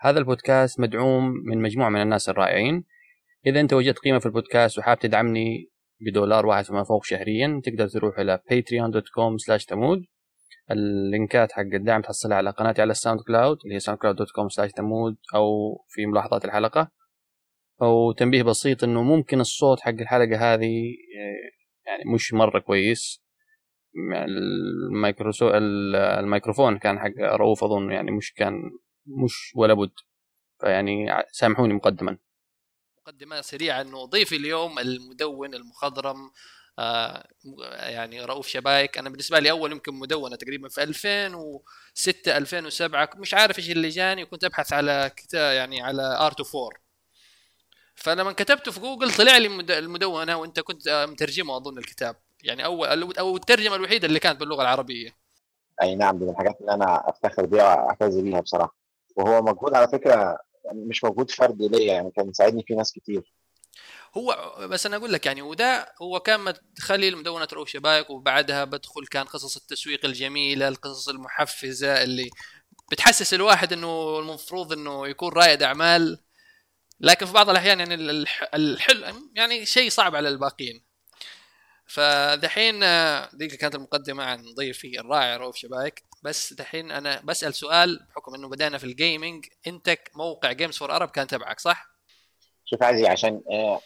هذا البودكاست مدعوم من مجموعة من الناس الرائعين. إذا أنت وجدت قيمة في البودكاست وحاب تدعمني بدولار واحد فما فوق شهريا تقدر تروح إلى patreon.com slash تمود. اللينكات حق الدعم تحصلها على قناتي على ال SoundCloud اللي هي soundcloud.com slash تمود أو في ملاحظات الحلقة. أو تنبيه بسيط إنه ممكن الصوت حق الحلقة هذه يعني مش مرة كويس. الميكروسو الميكروفون كان حق رؤوف أظن يعني مش كان مش ولا بد. فيعني سامحوني مقدما. مقدمة سريعة إنه ضيفي اليوم المدون المخضرم آه يعني رؤوف شبايك. أنا بالنسبة لي أول يمكن مدونة تقريبا في 2006 2007 مش عارف إيش اللي جاني وكنت أبحث على كتاب يعني على ارت 4 فلما كتبته في جوجل طلع لي المدونة وأنت كنت مترجمة أظن الكتاب. يعني أول أو الترجمة الوحيدة اللي كانت باللغة العربية. أي نعم دي من الحاجات اللي أنا أفتخر بيها وأعتز بيها بصراحة. وهو مجهود على فكرة يعني مش مجهود فردي ليا يعني كان مساعدني فيه ناس كتير. هو بس أنا أقول لك يعني وده هو كان مدخلي لمدونة روح شبايك وبعدها بدخل كان قصص التسويق الجميلة القصص المحفزة اللي بتحسس الواحد إنه المفروض إنه يكون رائد أعمال. لكن في بعض الأحيان يعني الحل يعني شيء صعب على الباقيين. فدحين دي كانت المقدمة عن ضيفي الرائع رؤوف شبايك بس دحين أنا بسأل سؤال بحكم إنه بدأنا في ال gaming انت موقع Games for Arab كان تبعك صح؟ شوف عزيزي عشان إيه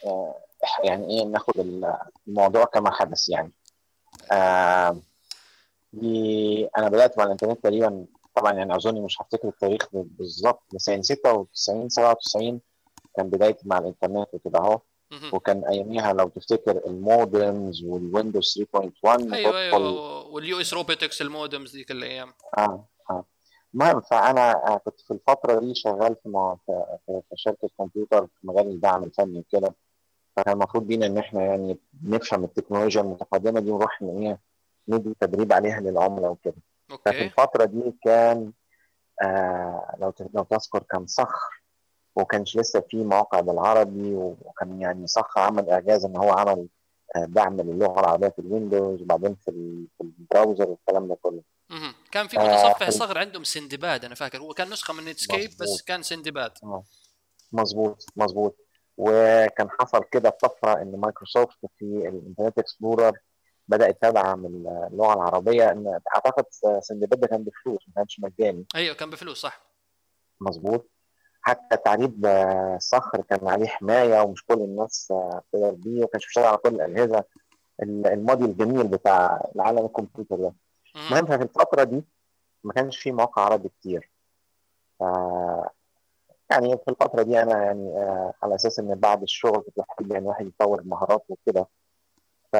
يعني إيه ناخد الموضوع كما حدث يعني. آه أنا بدأت مع الإنترنت تقريبا طبعا يعني أظن مش هفتكر التاريخ بالظبط بس يعني 96 97 كان بدايتي مع الإنترنت وكده أهو. وكان اياميها لو تفتكر ال modems وال Windows 3.1 أيوه أيوه وال US Robotics ال modems ديك الأيام آه آه. المهم فأنا كنت في الفترة دي شغال في في شركة كمبيوتر في مجال الدعم الفني وكده. فكان المفروض بينا إن إحنا يعني نفهم التكنولوجيا المتقدمة دي ونروح ان إيه ندي تدريب عليها للعملاء وكده. ففي الفترة دي كان آه لو لو تذكر كان صخر. وكانش لسه في مواقع بالعربي وكان يعني صخر عمل إعجاز إن هو عمل دعم للغة العربية في ال Windows وبعدين في في ال browser والكلام ده كله. كان في متصفح صخر عندهم سندباد أنا فاكر. هو كان نسخة من Netscape بس كان سندباد. مظبوط مظبوط. وكان حصل كده طفرة إن مايكروسوفت في ال Internet Explorer بدات تدعم اللغة العربية. إن أعتقد سندباد ده كان بفلوس ما كانش مجاني. أيوه كان بفلوس صح. مظبوط. حتى تعريب صخر كان عليه حماية ومش كل الناس تقدر بيه وكانش بيشتغل على كل الأجهزة. الماضي الجميل بتاع العالم الكمبيوتر ده. المهم في الفترة دي ما كانش في مواقع عربي كتير. ف يعني في الفترة دي أنا يعني على أساس إن بعد الشغل كنت بحب يعني الواحد يطور مهاراته وكده. ف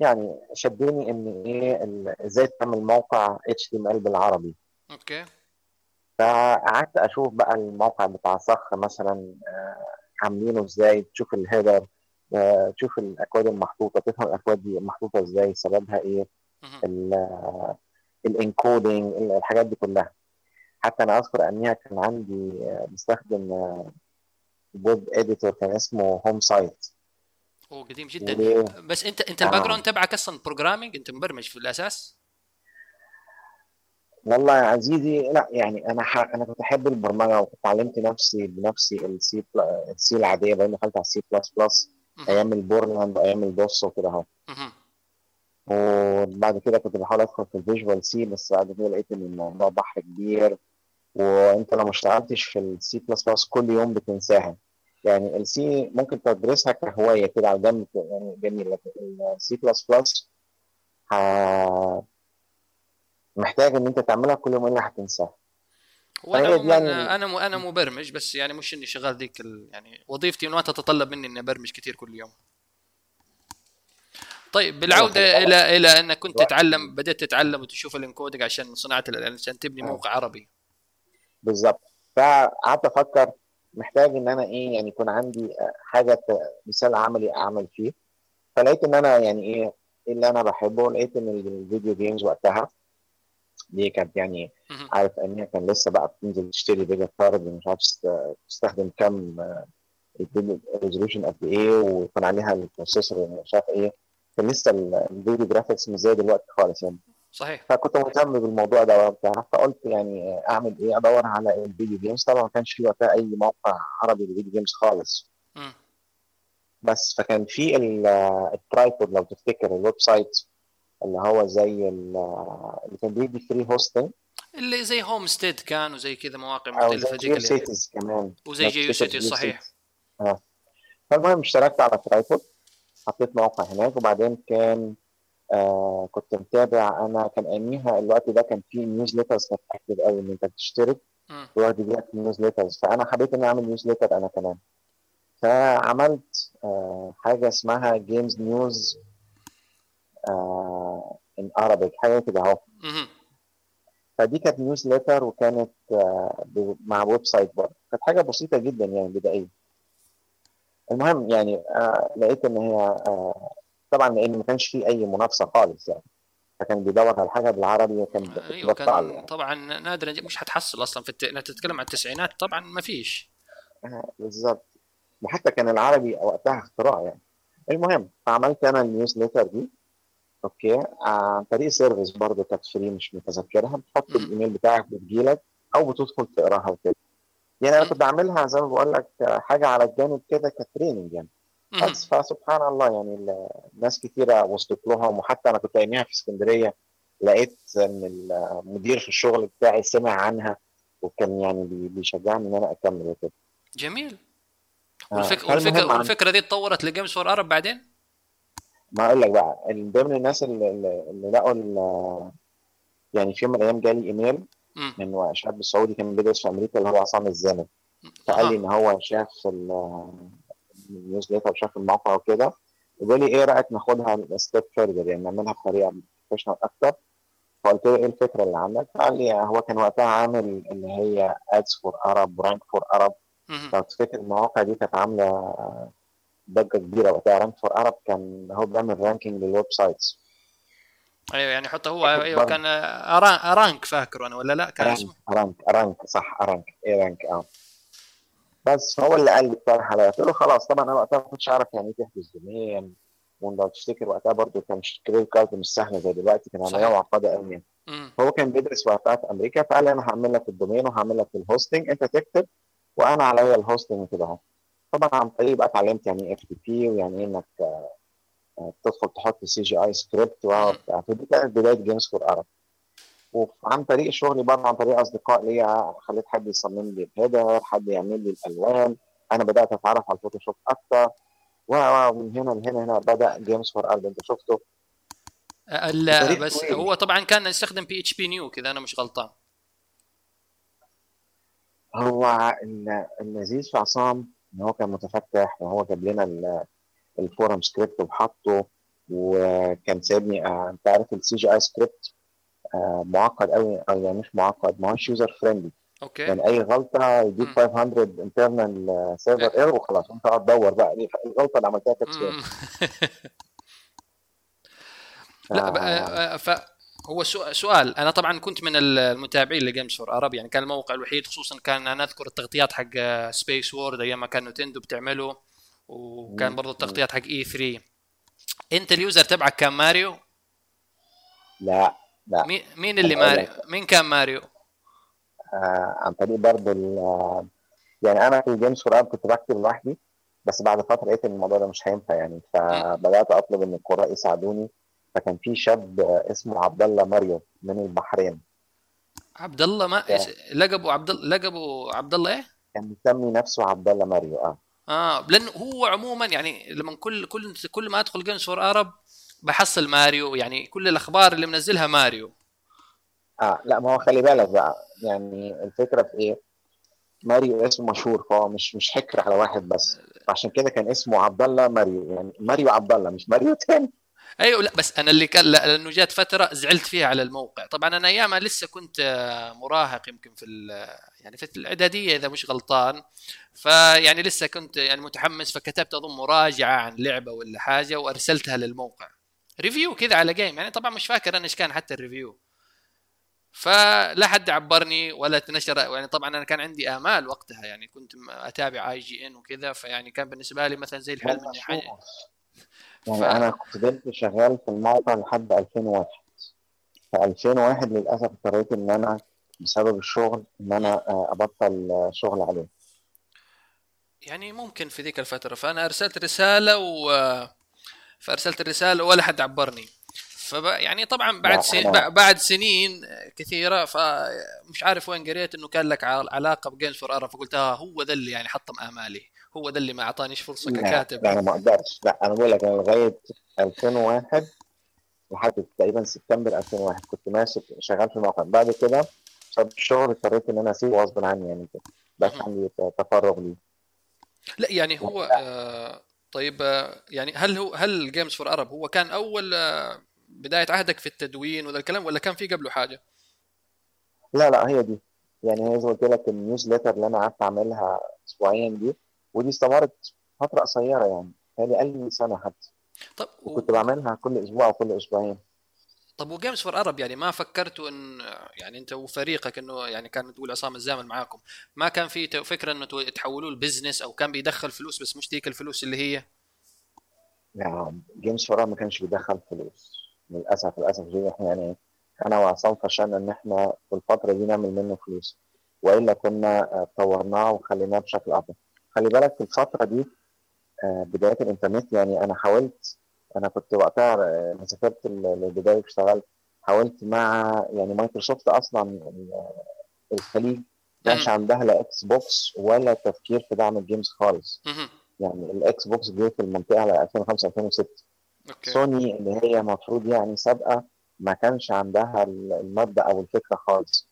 يعني شدني إن إيه إزاي تعمل موقع HTML بالعربي. okay. فقعدت أشوف بقى الموقع بتاع صخر مثلا عاملينه إزاي تشوف ال header تشوف الأكواد المحطوطة تفهم الأكواد دي محطوطة إزاي سببها إيه ال encoding الحاجات دي كلها. حتى أنا أذكر أنيها كان عندي بستخدم web editor كان اسمه HomeSite أوه قديم جدا. بس أنت أنت ال background تبعك أصلا programming أنت مبرمج في الأساس؟ والله يا عزيزي لا يعني أنا ح... أنا كنت أحب البرمجة وكنت علمت نفسي بنفسي ال C ال C العادية بعدين دخلت على ال C plus plus أيام ال Borland وأيام ال DOS وكده أهو. وبعد كده كنت بحاول أدخل في ال Visual C بس بعد كده لقيت إن الموضوع بحر كبير. وأنت لو ما اشتغلتش في ال C plus plus كل يوم بتنساها. يعني ال C ممكن تدرسها كهواية كده على جنب يعني جميل لكن ال C plus plus محتاج إن أنت تعملها كل يوم إلا هتنساها. وأنا يعني أنا أنا مبرمج بس يعني مش إني شغال ذيك يعني وظيفتي ما تتطلب مني إني أبرمج كثير كل يوم. طيب بالعودة إلى إلى أنك كنت تتعلم بدأت تتعلم وتشوف ال encoding عشان صناعة عشان تبني موقع عربي. بالظبط. فقعدت أفكر محتاج إن أنا إيه يعني يكون عندي حاجة مثال عملي أعمل فيه. فلقيت إن أنا يعني إيه اللي أنا بحبه لقيت إن ال video games وقتها دي كانت يعني عارف إن هي كان لسه بقى بتنزل تشتري VGA card مش عارف تستخدم كام resolution قد إيه ويكون عليها ال processor مش عارف إيه. كان لسه ال video graphics مش زي دلوقتي خالص يعني. صحيح. فكنت مهتم بالموضوع ده وبتاع فقلت يعني أعمل إيه؟ أدور على ال video games طبعا ما كانش في وقتها أي موقع عربي لل video games خالص. مم. بس فكان في ال- ال Tripod لو تفتكر ال website. اللي هو زي ال- اللي كان بيدي free hosting اللي زي Homestead كان وزي كذا مواقع مختلفة GeoCities كمان. وزي GeoCities صحيح. آه. فالمهم اشتركت على Tripod حطيت موقع هناك وبعدين كان آه كنت متابع أنا كان اياميها الوقت ده كان في newsletters كانت active قوي إن أنت بتشترك. ويقعد يجيلك newsletters فأنا حبيت إني أعمل newsletter أنا كمان. فعملت آه حاجة اسمها Games News in Arabic حاجة كده أهو. فدي كانت newsletter وكانت آه مع website برضه. كانت حاجة بسيطة جدا يعني بدائية. المهم يعني آه لقيت إن هي آه طبعا لأن ما كانش في أي منافسة خالص يعني. فكان بيدور على حاجة بالعربي وكان أيوه كان يعني طبعا نادرا مش حتحصل أصلا في الت... إنك تتكلم عن التسعينات طبعا ما فيش. آه، بالظبط. وحتى كان العربي وقتها اختراع يعني. المهم فعملت أنا ال newsletter دي. okay. عن طريق service برضه كانت free مش متذكرها. بتحط. الإيميل بتاعك بتجيلك أو بتدخل تقراها وكده. يعني أنا. كنت بعملها زي ما بقول لك آه، حاجة على الجانب كده ك training يعني. بس فسبحان الله يعني ال- ناس كتيرة وصلت لهم. وحتى أنا كنت اياميها في اسكندرية لقيت إن المدير في الشغل بتاعي سمع عنها وكان يعني بي- بيشجعني إن أنا أكمل وكده. جميل. آه، والفك... والفكرة والفكرة دي اتطورت ل Games4Arab بعدين؟ ما أقول لك بقى من ضمن الناس اللي, اللي لقوا يعني في يوم من الأيام جالي إيميل. من شاب سعودي كان بيدرس في أمريكا اللي هو عصام الزمن فقال لي أها. إن هو شاف ال- ال newsletter وشاف الموقع وكده وقال لي إيه رأيك ناخدها step further يعني نعملها بطريقة professional أكتر فقلت له إيه الفكرة اللي عندك؟ قال لي هو كان وقتها عامل اللي هي Ads4Arab و Rank4Arab. لو تفتكر المواقع دي كانت عاملة ضجة كبيرة وقتها. Rank4Arab كان هو بيعمل ranking لل websites. أيوه يعني حتى هو أيوه برضه. كان أران- أ Rank فاكره أنا ولا لا؟ كان Rank اسمه؟ Rank Rank صح Rank إيه Rank آه. بس هو اللي قال لي اقترح عليا قلت له خلاص طبعا أنا وقتها ما كنتش اعرف يعني إيه تحجز domain ولو تفتكر وقتها برضه كان credit card مش سهله زي دلوقتي كان عمليه. معقده قوي. هو كان بيدرس وقتها في أمريكا فقال لي أنا هعمل لك ال domain وهعمل لك ال hosting أنت تكتب وأنا عليا ال hosting كده أهو. طبعا عن طريق بقى اتعلمت يعني إيه FTP ويعني إيه إنك آه، تدخل تحط CGI script فدي كانت بداية Games4Arab وعن طريق شغلي برضه عن طريق أصدقاء ليا خليت حد يصمم لي ال header حد يعمل لي الألوان. أنا بدأت أتعرف على ال Photoshop أكتر. ومن هنا لهنا هنا بدأ Games4Arab أنت شفته؟ لا بس طويل. هو طبعا كان يستخدم بي اتش بي نيو كذا أنا مش غلطان. هو ال- اللذيذ في عصام إن هو كان متفتح وهو جاب لنا ال- ال forum script وحطه وكان سايبني آه، أنت عارف ال CGI script آه، معقد قوي أو يعني مش معقد ما هوش user friendly okay يعني أي غلطة يديك مم. 500 internal server error وخلاص انت قاعد تدور بقى إيه الغلطة اللي عملتها كانت. لا بقى- ف هو سؤ- سؤال أنا طبعا كنت من المتابعين ل Games4Arab يعني كان الموقع الوحيد خصوصا كان أنا أذكر التغطيات حق Space World أيام ما كان Nintendo بتعمله وكان مم. برضو التغطيات حق E3 أنت ال user تبعك كان ماريو؟ لا لا. مين اللي ماريو؟ مين كان ماريو؟ آه، عن طريق برضه ال- يعني أنا في ال Games4Arab كنت بكتب لوحدي بس بعد فترة لقيت إن الموضوع ده مش هينفع يعني فبدأت أطلب إن القراء يساعدوني فكان في شاب آه، اسمه عبد الله ماريو من البحرين. عبد الله ما لقبه عبد الله لقبه عبد الله إيه كان مسمي نفسه عبد الله ماريو آه. آه لأنه هو عموما يعني لما كل كل كل ما أدخل Games4Arab بحصل ماريو يعني كل الأخبار اللي منزلها ماريو. آه لا ما هو خلي بالك بقى يعني الفكرة في إيه؟ ماريو اسمه مشهور فهو مش مش حكر على واحد بس. عشان كده كان اسمه عبد الله ماريو يعني ماريو عبد الله مش ماريو تاني. أيوه لا بس أنا اللي كان لا، لأنه جات فترة زعلت فيها على الموقع. طبعا أنا أيامها لسه كنت آه، مراهق يمكن في يعني في الإعدادية إذا مش غلطان. فيعني لسه كنت يعني متحمس فكتبت أظن مراجعة عن لعبة ولا حاجة وأرسلتها للموقع. review كذا على game يعني طبعا مش فاكر أنا إيش كان حتى ال review. فلا حد عبرني ولا تنشر يعني طبعا أنا كان عندي آمال وقتها يعني كنت أتابع IGN وكذا فيعني كان بالنسبة لي مثلا زي الحلم اني يعني ف- أنا كنت فضلت شغال في الموقع لحد 2001 في 2001 للأسف اضطريت إن أنا بسبب الشغل إن أنا آه، أبطل آه، شغل عليه. يعني ممكن في ذيك الفترة. فأنا أرسلت رسالة و فأرسلت الرساله ولا حد عبرني. فب... يعني طبعا بعد سن... بعد سنين كثيرة فمش عارف وين قريت إنه كان لك عل- علاقة ب Games4Arab فقلت آه هو ذا اللي يعني حطم آمالي. هو ذا اللي ما أعطانيش فرصة ككاتب. لا أنا ما أقدرش. لا أنا بقول لك أنا لغاية 2001 لحد تقريبا سبتمبر 2001 كنت ماشي شغال في الموقع بعد كده بسبب الشغل اضطريت إن أنا أسيبه غصب عني يعني كده. بس. عندي تفرغ ليه. لا يعني هو آه طيب آه يعني هل هو هل Games 4 Arab هو كان أول آه بداية عهدك في التدوين وذا الكلام ولا كان في قبله حاجة؟ لا لا هي دي. يعني هي زي ما قلت لك ال newsletter اللي أنا قعدت أعملها اسبوعيا دي ودي استمرت فترة قصيرة يعني حوالي أقل سنة حتى. طب وكنت بعملها كل أسبوع أو كل أسبوعين. طب و Games 4 Arab يعني ما فكرتوا إن يعني أنت وفريقك إنه يعني كان تقول عصام الزامل معاكم ما كان في فكرة إنه تحولوه ل business أو كان بيدخل فلوس بس مش ديك الفلوس اللي هي؟ يعني Games 4 Arab ما كانش بيدخل فلوس. للأسف للأسف دي إحنا يعني أنا وعصام فشلنا إن إحنا في الفترة دي نعمل منه فلوس. وإلا كنا آه، طورناه وخليناه بشكل أفضل. خلي بالك في الفترة دي آه، بداية الإنترنت يعني أنا حاولت أنا كنت وقتها آه، لما سافرت لدبي واشتغلت حاولت مع يعني مايكروسوفت أصلا ال- الخليج ما كانش عندها لا إكس بوكس ولا تفكير في دعم ال games خالص. يعني الاكس بوكس جه في المنطقة على 2005 2006 Okay. سوني اللي هي المفروض يعني سابقة ما كانش عندها المبدأ أو الفكرة خالص.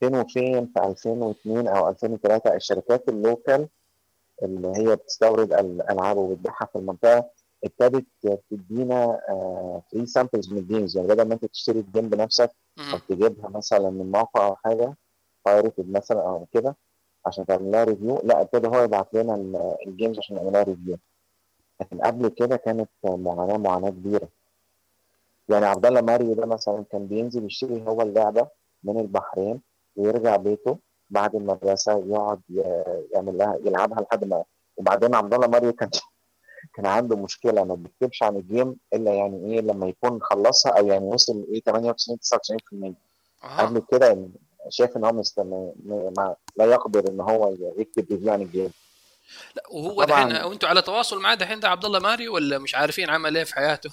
فين وفين؟ في 2002 أو 2003 الشركات ال local اللي هي بتستورد الالعاب وبتبيعها في المنطقة ابتدت تدينا free samples من ال games يعني بدل ما أنت تشتري ال game بنفسك أو. تجيبها مثلا من موقع أو حاجة pirated مثلا أو كده عشان تعمل لها review لا ابتدى هو يبعت لنا ال- ال games عشان نعمل لها review لكن قبل كده كانت معاناة معاناة كبيرة. يعني عبد الله ماريو ده مثلا كان بينزل يشتري هو اللعبة من البحرين ويرجع بيته. بعد المدرسة يقعد يعمل لها يلعبها لحد ما وبعدين عبد الله ماريو كان كان عنده مشكلة ما بيكتبش عن ال game إلا يعني إيه لما يكون خلصها أو يعني وصل إيه 98 99% أها. قبل كده شايف إن هو. لا يقدر إن هو يكتب review عن ال game لا وهو. دحين وأنتم على تواصل معاه دحين ده عبد الله ماري ولا مش عارفين عمل إيه في حياته؟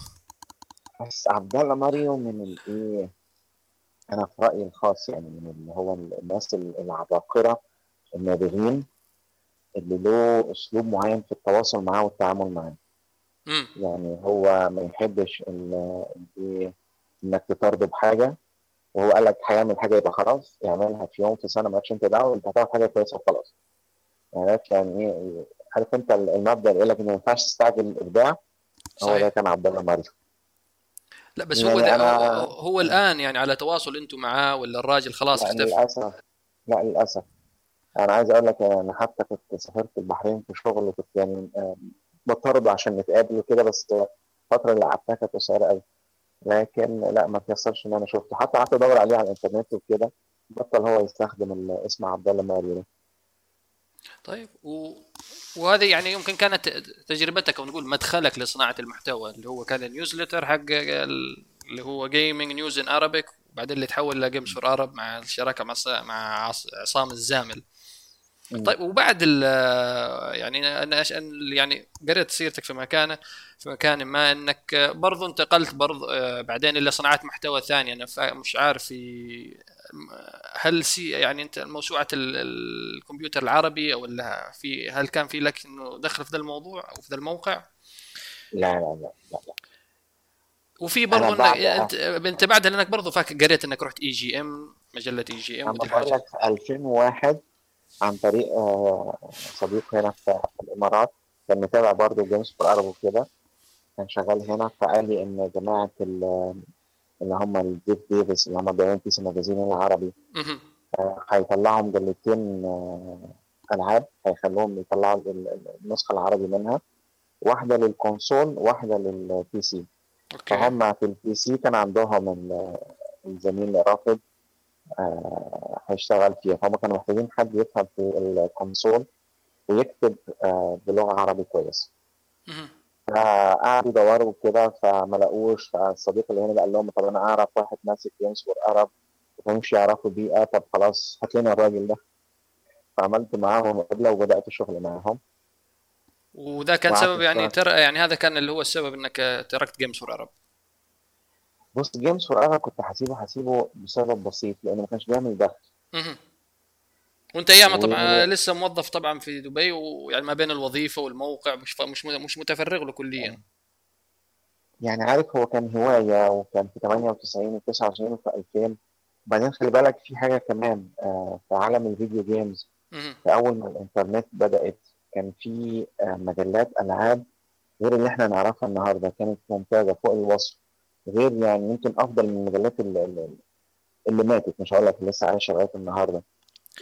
بس عبد الله ماريو من الايه أنا في رأيي الخاص يعني من اللي هو الناس العباقرة النابغين اللي له أسلوب معين في التواصل معاه والتعامل معاه. يعني هو ما يحبش ان إنك تطرده بحاجة وهو قال لك هيعمل حاجة يبقى خلاص يعملها في يوم في سنة مالكش أنت دعوة أنت هتعمل حاجة كويسة وخلاص. يعني يعني إيه؟ عارف أنت المبدأ اللي يقول لك ان ما ينفعش تستعجل الإبداع؟ هو. ده كان عبد الله ماريو لا بس يعني هو أنا- هو الآن يعني على تواصل أنتم معاه ولا الراجل خلاص لا اختفى؟ للأسف لا للأسف. أنا عايز أقول لك أنا حتى كنت سافرت البحرين في شغل وكنت يعني آه، بطرده عشان نتقابل وكده بس الفترة اللي قعدتها كانت قصيرة قوي لكن لا ما تيسرش إن أنا شفته. حتى قعدت أدور عليه على الإنترنت وكده بطل هو يستخدم اسم عبد الله ماريو ده. طيب و... وهذه يعني يمكن كانت تجربتك أو نقول مدخلك لصناعة المحتوى اللي هو كان ال newsletter حق ال- اللي هو gaming news in Arabic وبعدين اللي تحول ل Games 4 Arab مع الشراكه مع عصام الزامل. طيب وبعد ال يعني أنا يعني قريت سيرتك في مكان في مكان ما إنك برضو انتقلت برضو آه، بعدين إلى صناعه محتوى ثاني أنا مش عارف في هل سي يعني أنت موسوعة ال- الكمبيوتر العربي أو في هل كان في لك إنه دخل في ذا الموضوع أو في ذا الموقع؟ لا لا لا, لا, لا. وفي برضو أنا إنك بعد- أنت أنت بعد لأنك برضو فاكر قريت إنك رحت اي جي ام مجلة اي جي ام أنا بقول لك في 2001 عن طريق آه، صديق هنا في الإمارات كان متابع برضه جيمس في العرب وكده. كان شغال هنا فقال لي إن جماعة ال- اللي هم ال Ziff Davis اللي هم بيعملوا PC Magazine العربي. آه، هيطلعوا مجلتين آه، ألعاب هيخلوهم يطلعوا ال- ال- النسخة العربي منها. واحدة لل console واحدة لل PC. فهم في ال PC كان عندهم ال- الزميل رافض هيشتغل فيها. فهم كانوا محتاجين حد يفهم في ال console ويكتب آه، بلغة عربي كويس. فقعدوا يدوروا كده فما لقوش فالصديق اللي هنا قال لهم طب أنا أعرف واحد ماسك Games 4 Arab كانوش يعرفوا بيا طب خلاص هات لنا الراجل ده. فعملت معاهم مقابله وبدأت الشغل معاهم. وده كان سبب يعني. ترى يعني هذا كان اللي هو السبب إنك تركت Games 4 Arab بص Games 4 Arab كنت هسيبه هسيبه بسبب بسيط لأنه ما كانش بيعمل دخل. وانت ايامها و- طبعا لسه موظف طبعا في دبي ويعني ما بين الوظيفة والموقع مش مش مش متفرغ له كليا. يعني عارف هو كان هواية وكان في 98 و99 وفي 2000 وبعدين خلي بالك في حاجة كمان آه، في عالم الفيديو جيمز. في أول ما الإنترنت بدأت كان في آه، مجلات ألعاب غير اللي إحنا نعرفها النهارده كانت ممتازة فوق الوصف. غير يعني يمكن أفضل من المجلات اللي, اللي- ماتت مش هقول لك لسه عايشة لغاية النهارده.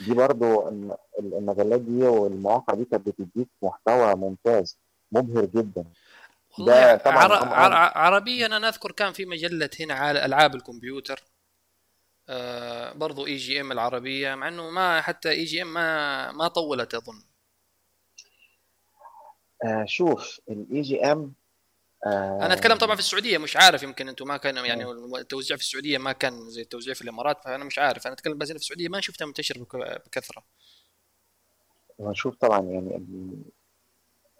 دي برضو الم- المجلات دي والمواقع دي كانت بتديك محتوى ممتاز مبهر جدا. والله طبعاً عر... عر... عربيا أنا أذكر كان في مجلة هنا عال... ألعاب الكمبيوتر آه برضو EGM العربية مع إنه ما حتى EGM ما ما طولت أظن. آه شوف ال EGM آه أنا أتكلم طبعا في السعودية مش عارف يمكن أنتم ما كان يعني التوزيع في السعودية ما كان زي التوزيع في الإمارات فأنا مش عارف. أنا أتكلم بس في السعودية ما شفتها منتشر بك- بكثرة. ونشوف طبعا يعني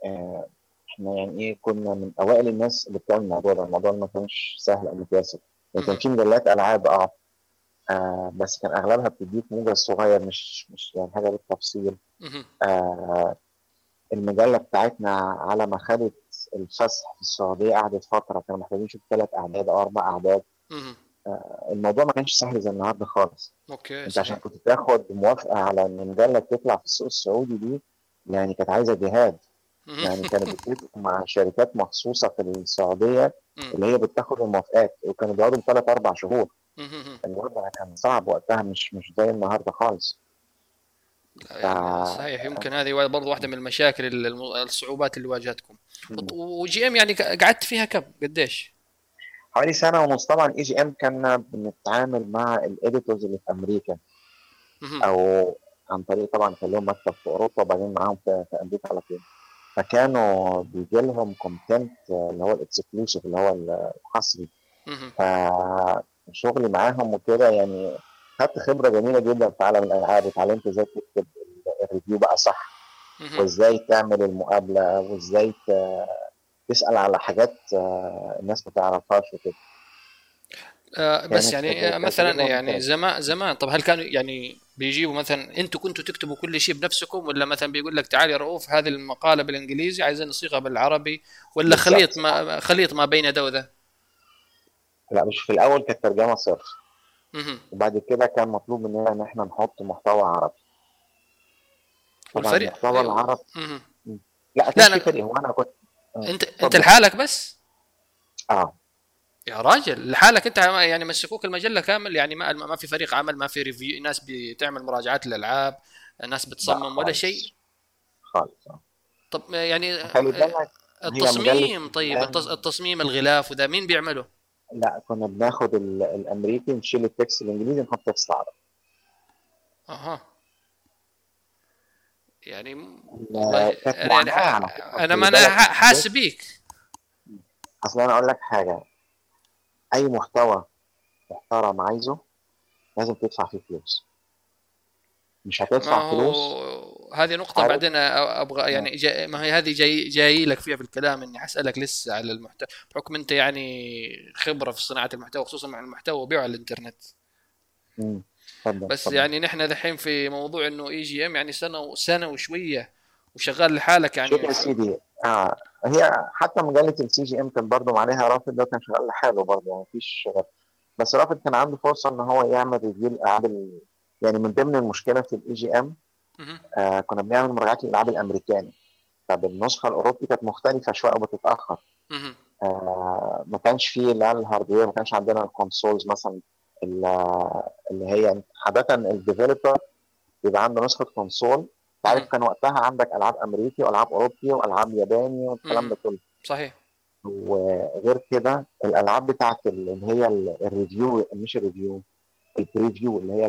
آه إحنا يعني إيه كنا من أوائل الناس اللي بتعمل الموضوع ده. الموضوع ما كانش سهل أو متيسر يعني كان. في مجلات ألعاب آه آه، بس كان أغلبها بتديك موجز صغير مش مش يعني حاجة بالتفصيل. آه المجلة بتاعتنا على ما خدت الفسح في السعودية قعدت فترة كانوا محتاجين نشوف ثلاث أعداد أو أربع أعداد مهم. الموضوع ما كانش سهل زي النهارده خالص أوكي أنت عشان. كنت تاخد موافقة على إن مجله تطلع في السوق السعودي دي يعني كانت عايزة جهاد. يعني كانت بتتفق مع شركات مخصوصة في السعودية. اللي هي بتاخد الموافقات وكانوا بيقعدوا ثلاث أربع شهور. الوضع كان صعب وقتها مش مش زي النهارده خالص يعني صحيح يمكن هذه برضو واحدة من المشاكل الم- الصعوبات اللي واجهتكم. و EGM يعني قعدت فيها كم؟ قديش؟ حوالي سنة ونص. طبعا EGM كنا بنتعامل مع ال editors اللي في أمريكا. أو عن طريق طبعا كان لهم مكتب في أوروبا وبعدين معاهم في, في أمريكا على طول. فكانوا بيجي لهم content اللي هو ال exclusive اللي هو الحصري. فشغلي معاهم وكده يعني خدت خبرة جميلة جدا في عالم الألعاب وتعلمت إزاي تكتب ال- الريفيو بقى صح. وإزاي تعمل المقابلة وإزاي تسأل على حاجات آه، الناس ما تعرفهاش وكده آه بس يعني آه، مثلا يعني. زمان زمان طب هل كانوا يعني بيجيبوا مثلا أنتوا كنتوا تكتبوا كل شيء بنفسكم ولا مثلا بيقول لك تعال يا رؤوف هذه المقالة بالإنجليزي عايزين نصيغها بالعربي ولا. خليط ما خليط ما بين ده وذا لا مش في الأول كانت ترجمة صرف. وبعد كده كان مطلوب مننا إن إحنا نحط محتوى عربي. طبعا والفريق المحتوى العربي مهم. لا لا، لا. في فريق. هو أنا كنت آه، انت أنت اتفضل. لحالك بس؟ آه. يا راجل لحالك أنت يعني مسكوك المجلة كامل. يعني ما ما في فريق عمل ما في ريفيو ناس بتعمل مراجعات للألعاب ناس بتصمم ولا. شيء. خالص. طب يعني التصميم طيب التصميم الغلاف وده مين بيعمله؟ لا كنا بناخد ال- الأمريكي نشيل ال text الإنجليزي نحط text عربي أها. يعني والله يعني. أنا خلي ما أنا حاسس بيك. أصل أنا أقول لك حاجة. أي محتوى محترم عايزه لازم تدفع فيه فلوس. مش هتدفع فلوس هذه نقطة عارف؟ بعدين أبغى يعني جاي ما هي هذه جاي جاي لك فيها في الكلام إني حسألك لسه على المحتوى بحكم أنت يعني خبرة في صناعة المحتوى خصوصا مع المحتوى وبيعه على الإنترنت مم. اتفضل بس اتفضل. يعني نحن دحين في موضوع إنه EGM يعني سنة وسنة وشوية وشغال لحالك شوف يا يعني سيدي آه هي حتى مجلة ال EGM كان برضه عليها رافد ده كان شغال لحاله برضه يعني مفيش بس رافد كان عنده فرصة إن هو يعمل review الالعاب ال- يعني من ضمن المشكلة في ال EGM. آه كنا بنعمل مراجعات للألعاب الأمريكاني طب النسخة الأوروبي كانت مختلفة شوية وبتتاخر. آه ما كانش فيه اللي ال hardware ما كانش عندنا ال consoles مثلا ال- اللي هي عاده ال developer بيبقى عنده نسخة console مم. كان وقتها عندك ألعاب أمريكي وألعاب أوروبي وألعاب ياباني والكلام. ده كله صحيح وغير كده الألعاب بتاعت ال- اللي هي ال- ال review مش ال preview ال preview اللي هي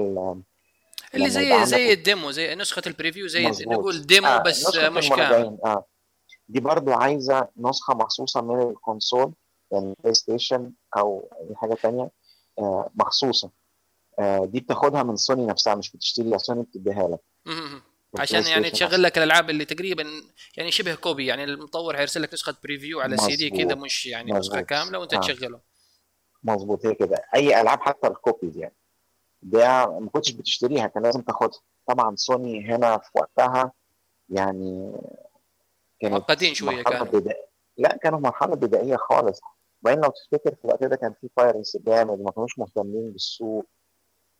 اللي زي زي ال demo زي نسخة ال preview زي. نقول demo آه، بس مش كامل آه دي برضو عايزة نسخة مخصوصة من ال console يعني بلاي ستيشن أو أي حاجة تانية آه، مخصوصة آه، دي بتاخدها من سوني نفسها مش بتشتريها سوني بتديها لك. عشان يعني تشغل لك الألعاب اللي تقريبا يعني شبه copy يعني المطور هيرسل لك نسخة preview على سي دي. كذا مش يعني نسخة مظبوط. كاملة وأنت آه. تشغله مظبوط هي كده أي ألعاب حتى ال copies يعني ده ما كنتش بتشتريها كان لازم تاخدها. طبعا سوني هنا في وقتها يعني كانت معقدين شوية مرحلة كانوا. بدا... لا كانوا مرحلة بدائية خالص. وبعدين لو تفتكر في الوقت ده كان في piracy جامد ما كانوش مهتمين بالسوق.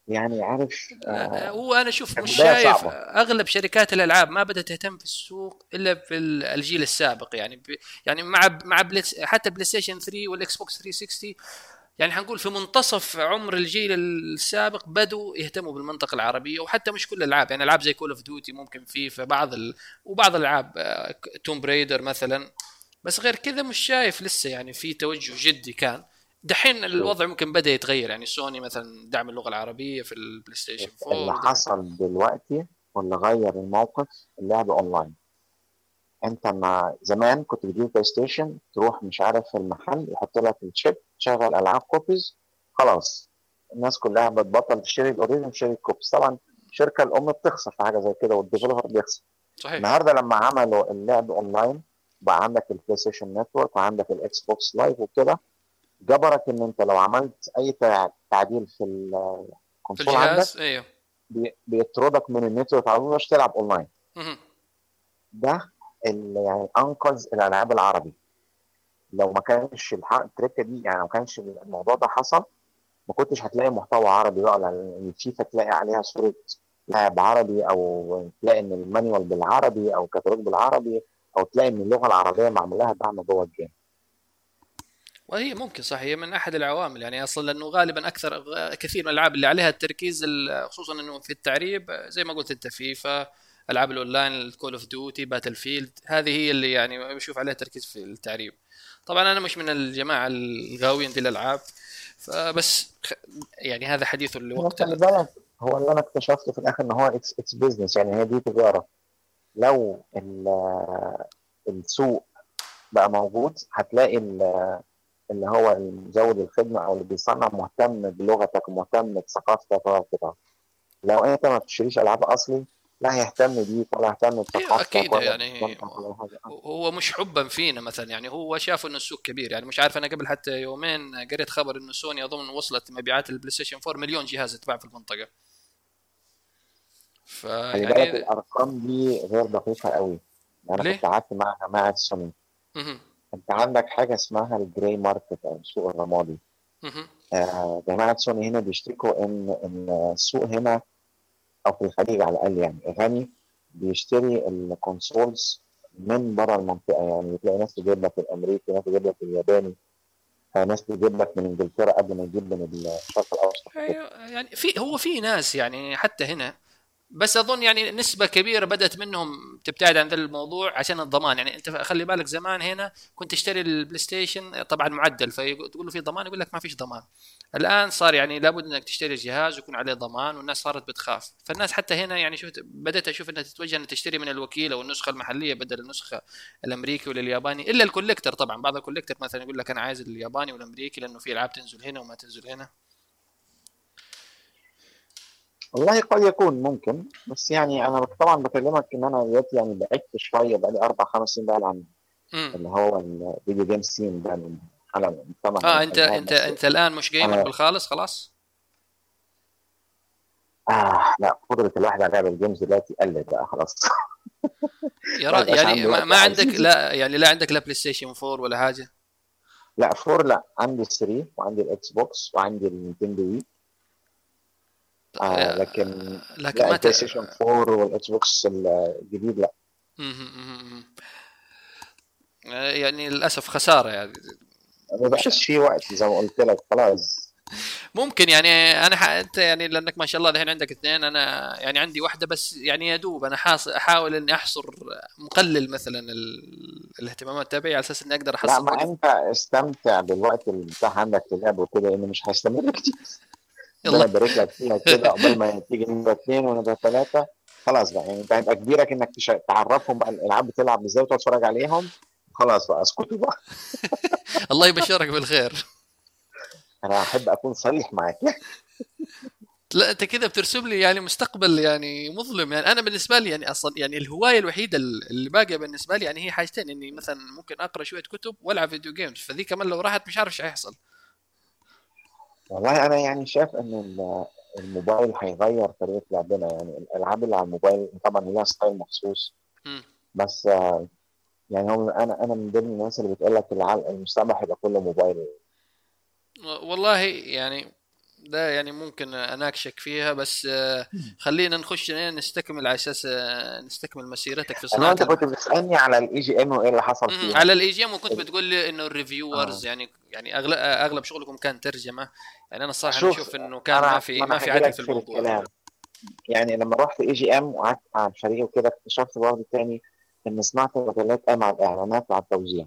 يعني عارف آه هو أنا شوف مش شايف صعبة. أغلب شركات الألعاب ما بدأت تهتم في السوق إلا في ال- الجيل السابق. يعني ب... يعني مع مع PlayS... حتى PlayStation 3 وال Xbox 360 يعني حنقول في منتصف عمر الجيل السابق بدوا يهتموا بالمنطقة العربية وحتى مش كل الألعاب يعني ألعاب زي Call of Duty ممكن في في بعض ال... وبعض الألعاب Tomb Raider مثلا. بس غير كذا مش شايف لسه يعني في توجه جدي كان. دحين الوضع ممكن بدأ يتغير يعني سوني مثلا دعم اللغة العربية في ال PlayStation 4 اللي حصل دلوقتي واللي غير الموقف؟ اللعب اونلاين أنت ما زمان كنت بتجيب PlayStation تروح مش عارف في المحل يحط لك ال chip تشغل ألعاب copies خلاص. الناس كلها بتبطل تشتري ال original تشتري ال copies. طبعا الشركة الأم بتخسر في حاجة زي كده وال developer بيخسر. صحيح. النهارده لما عملوا اللعب اونلاين بقى عندك ال PlayStation Network وعندك ال Xbox Live وكده جبرك إن أنت لو عملت أي تع- تعديل في في ال console عندك الجهاز أيوه. بي- بيطردك من ال network على طول تلعب اونلاين. ده اللي يعني أنقذ الألعاب العربي. لو ما كانش التركاية دي يعني ما كانش الموضوع ده حصل ما كنتش هتلاقي محتوى عربي بقى لأن الفيفا تلاقي عليها صورة لاعب عربي أو تلاقي إن ال manual بالعربي أو كتالوج بالعربي أو تلاقي إن اللغة العربية معمول لها دعم جوه ال game. وهي ممكن صح هي من أحد العوامل. يعني أصلا لأنه غالبا أكثر كثير من الألعاب اللي عليها التركيز ال- خصوصا إنه في التعريب زي ما قلت أنت فيفا ألعاب ال online ال Call of Duty Battlefield هذه هي اللي يعني بشوف عليها تركيز في التعريب. طبعا أنا مش من الجماعة الغاويين دي الألعاب فبس يعني هذا حديث لوقت هو اللي أنا اكتشفته في الآخر إن هو it's it's business يعني هي دي تجارة. لو ال- السوق بقى موجود هتلاقي ال- اللي هو مزود الخدمة أو اللي بيصنع مهتم بلغتك ومهتم بثقافتك وكده لو أنت ما بتشتريش ألعاب أصلي لا هيهتم بيك ولا هيهتم بثقافتك أكيد ولا يعني هو مش حبا فينا مثلا يعني هو شاف إنه السوق كبير يعني مش عارف أنا قبل حتى يومين قريت خبر إنه سوني أظن وصلت مبيعات ال PlayStation 4 مليون جهاز اتباع في المنطقة خلي بالك فيعني الأرقام دي غير دقيقة قوي أنا ليه؟ كنت قعدت مع جماعة سوني. أنت عندك حاجة اسمها ال gray market أو السوق الرمادي. آه، جماعة سوني هنا بيشتكوا إن إن السوق هنا أو في الخليج على الأقل يعني. غني بيشتري ال consoles من بره المنطقة يعني. بتلاقي ناس تجيب لك الأمريكي ناس تجيب لك الياباني ناس تجيب لك من إنجلترا قبل ما تجيب من الشرق الأوسط. أيوة، يعني في هو في ناس يعني حتى هنا بس أظن يعني نسبة كبيرة بدأت منهم تبتعد عن ذا الموضوع عشان الضمان. يعني أنت خلي بالك زمان هنا كنت تشتري ال PlayStation طبعا معدل فتقول له في ضمان يقول لك ما فيش ضمان. الآن صار يعني لابد إنك تشتري جهاز ويكون عليه ضمان والناس صارت بتخاف. فالناس حتى هنا يعني شفت بدأت أشوف إنها تتوجه إنها تشتري من الوكيل أو النسخة المحلية بدل النسخة الأمريكي ولا الياباني إلا ال collector طبعا. بعض ال collector مثلا يقول لك أنا عايز الياباني والأمريكي لأنه في ألعاب تنزل هنا وما تنزل هنا. والله قد يكون ممكن بس يعني أنا طبعا بكلمك إن أنا دلوقتي يعني بعدت شوية بقالي أربع خمس سنين بقى عن اللي هو ال video game scene ده من على المجتمع. آه انت انت أنت الآن مش gamer بالخالص خلاص؟ آه لا قدرة الواحد على لعب ال games دلوقتي قلت بقى خلاص. يا راجل يبقاش يعني ما, ما عندك. لا يعني لا عندك لا PlayStation 4 ولا حاجة؟ لا four لا عندي 3 وعندي ال Xbox وعندي ال Nintendo Wii آه لكن لكن لا ما البلاي. ستيشن 4 والاكس بوكس الجديد لا. آه، يعني للأسف خسارة يعني ما بقاش في وقت زي ما قلت لك خلاص ممكن يعني أنا ح... أنت يعني لأنك ما شاء الله الحين عندك اثنين أنا يعني عندي واحدة بس يعني يا دوب أنا حاص... أحاول إني أحصر مقلل مثلا ال... الاهتمامات تبعي على أساس إني أقدر لا أحصل ما وقت. أنت استمتع بالوقت اللي بتاع عندك في اللعب وكده لأن مش هيستمر كتير يلا. يبارك لك فيها كده قبل ما تيجي نمرة اثنين ونمرة ثلاثة خلاص بقى يعني انت هيبقى كبيرك انك تعرفهم بقى الألعاب بتلعب إزاي وتتفرج عليهم. خلاص بقى اسكتوا بقى. الله يبشرك بالخير. أنا أحب أكون صريح معاك. لا أنت كذا بترسم لي يعني مستقبل يعني مظلم. يعني أنا بالنسبة لي يعني أصلا يعني الهواية الوحيدة اللي باقية بالنسبة لي يعني هي حاجتين إني مثلا ممكن أقرأ شوية كتب وألعب فيديو جيمز فذي كمان لو راحت مش عارف إيش هيحصل. والله أنا يعني شايف إن ال- الموبايل هيغير طريقة لعبنا. يعني الألعاب اللي على الموبايل طبعا ليها ستايل مخصوص. بس آه، يعني هم أنا أنا من ضمن الناس اللي بتقول لك المستقبل هيبقى كله موبايل. والله يعني ده يعني ممكن أناقشك فيها بس آه، خلينا نخش نستكمل على أساس آه، نستكمل مسيرتك في صناعه انت كنت بتسألني على ال EGM وإيه اللي حصل مم. فيها. على ال EGM وكنت بتقول لي إنه ال reviewers يعني يعني أغلب أغلب شغلكم كان ترجمة. يعني أنا الصراحه شوف، أشوف إنه كان ما في أنا ما في عدل في الموضوع. الكلام. يعني لما رحت EGM وقعدت مع الفريق وكده اكتشفت برضه تاني إن صناعة المجلات قايمه على الاعلانات وعلى التوزيع.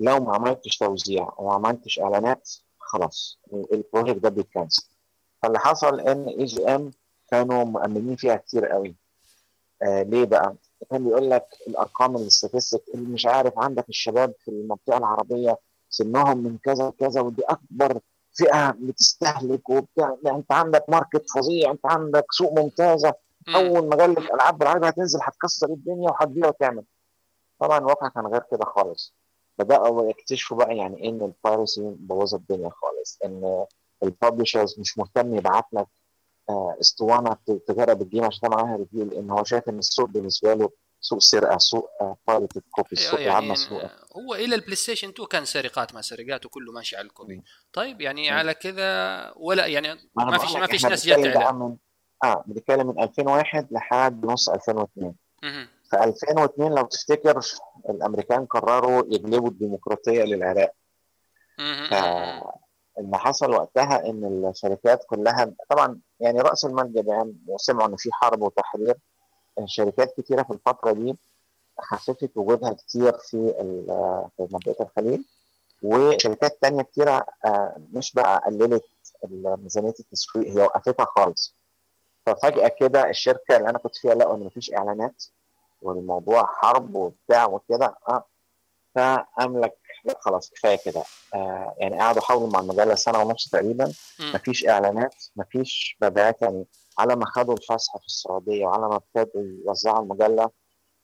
لو ما عملتش توزيع وما عملتش إعلانات خلاص ال project ده بيت cancel. فاللي حصل إن EGM كانوا مؤمنين فيها كتير قوي. آه ليه بقى؟ كان بيقول لك الأرقام ال statistics اللي مش عارف عندك الشباب في المنطقة العربية سنهم من كذا كذا ودي أكبر فئة بتستهلك وبتاع. أنت عندك market فظيع أنت عندك سوق ممتازة. مم. أول مجله ألعاب بالعربي هتنزل هتكسر الدنيا وهتبيع وتعمل. طبعا الواقع كان غير كده خالص. بداوا يكتشفوا بقى يعني إيه إن ال piracy بوظ الدنيا خالص إن ال publishers مش مهتم يبعت لك آه، اسطوانة تجرب ال game عشان تعمل عليها review لأن هو شايف إن السوق بالنسبة له سوق سرقة سوق pirated copy سوق العاب يعني مسروقه هو إلى البلاي ستيشن 2 كان سرقات ما سرقات وكله ماشي على ال copy مم. طيب يعني مم. على كذا ولا يعني ما فيش ما فيش ناس جت آه بنتكلم من 2001 لحد نص 2002 مهم. في 2002 لو تفتكر الأمريكان قرروا يجلبوا الديمقراطية للعراق. مهم. فاللي حصل وقتها إن الشركات كلها طبعا يعني رأس المال جدعان وسمعوا إن في حرب وتحرير. شركات كتيرة في الفترة دي خففت وجودها كتير في في منطقة الخليج وشركات تانية كتيرة آه، مش بقى قللت ميزانية التسويق هي وقفتها خالص. ففجأة كده الشركة اللي أنا كنت فيها لقوا إن مفيش إعلانات. والموضوع حرب وبتاع وكده آه فقال لك لا خلاص كفاية كده. آه يعني قعدوا حاولوا مع المجلة سنة ونص تقريبا. مفيش إعلانات مفيش مبيعات يعني على ما خدوا الفسح في السعودية وعلى ما ابتدوا يوزعوا المجلة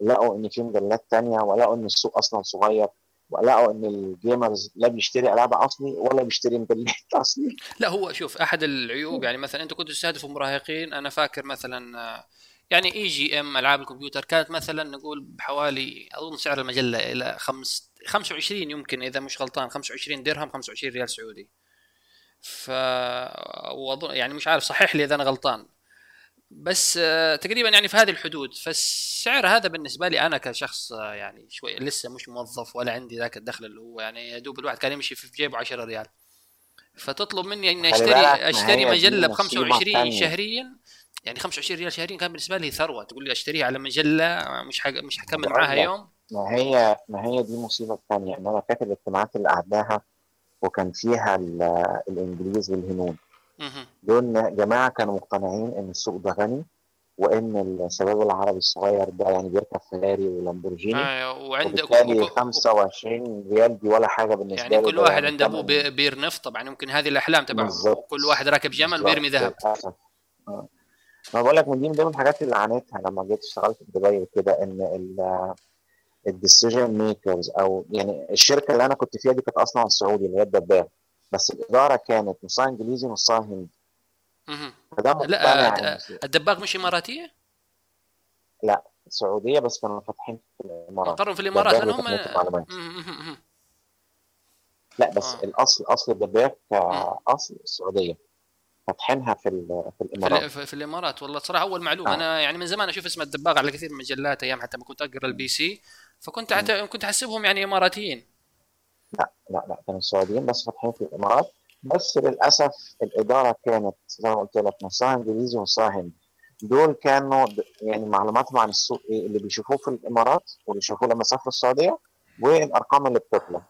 لقوا إن في مجلات تانية ولقوا إن السوق أصلا صغير ولقوا إن ال gamers لا بيشتري ألعاب أصلي ولا بيشتري مجلات أصلي. لا هو شوف أحد العيوب يعني مثلا أنت كنت تستهدف مراهقين أنا فاكر مثلا آه، يعني EGM ألعاب الكمبيوتر كانت مثلا نقول بحوالي أظن سعر المجلة إلى خمس 25 يمكن إذا مش غلطان 25 درهم 25 ريال سعودي. ف وأظن يعني مش عارف صحح لي إذا أنا غلطان. بس آه، تقريبا يعني في هذه الحدود. فالسعر هذا بالنسبة لي أنا كشخص آه، يعني شوي لسه مش موظف ولا عندي ذاك الدخل اللي هو يعني يا دوب الواحد كان يمشي في جيبه 10 ريال. فتطلب مني إني أشتري أشتري مجلة ب مصيبة 25 تانية. شهريا يعني 25 ريال شهريا كان بالنسبة لي ثروة تقول لي أشتريها على مجلة مش حق مش حكمل معاها. يوم ما هي ما هي دي مصيبة ثانية إن أنا فاكر الاجتماعات اللي قعدناها وكان فيها ال- الإنجليز والهنود. دول جماعة كانوا مقتنعين إن السوق ده غني وإن الشباب العربي الصغير ده يعني بيركب فيراري ولامبورجيني آه وعندك وبالتالي وك- وك- 25 ريال دي ولا حاجة بالنسبة يعني كل واحد يعني عنده ابوه بير نفط طبعا يمكن هذه الأحلام بالظبط. كل واحد راكب جمل وبيرمي ذهب. ما بقول لك من دي من ضمن الحاجات اللي عانيتها لما جيت اشتغلت في دبي وكده إن ال decision makers أو يعني الشركة اللي أنا كنت فيها دي كانت أصلا السعودي اللي هي الدباغ بس الإدارة كانت نصها إنجليزي ونصها هندي. فده لا إن الدباغ مش إماراتية؟ السعوديه بس كانوا فاتحين في الإمارات قرروا في الإمارات هم. لا بس آه. الأصل أصل الدباغ كأصل السعوديه فاتحينها في في الامارات ال- في, في الإمارات. والله صراحة أول معلومه آه. أنا يعني من زمان أشوف اسم الدباغ على كثير من المجلات أيام حتى ما كنت أقرأ ال PC فكنت أعت... كنت أحسبهم يعني إماراتيين. لا لا لا كانوا السعوديين بس فاتحين في الإمارات. بس للأسف الإدارة كانت زي ما قلت لك نصها إنجليزي ونصها هندي. دول كانوا يعني معلوماتهم عن السوق إيه؟ اللي بيشوفوه في الإمارات واللي بيشوفوه لما سافروا السعودية والارقام اللي بتطلع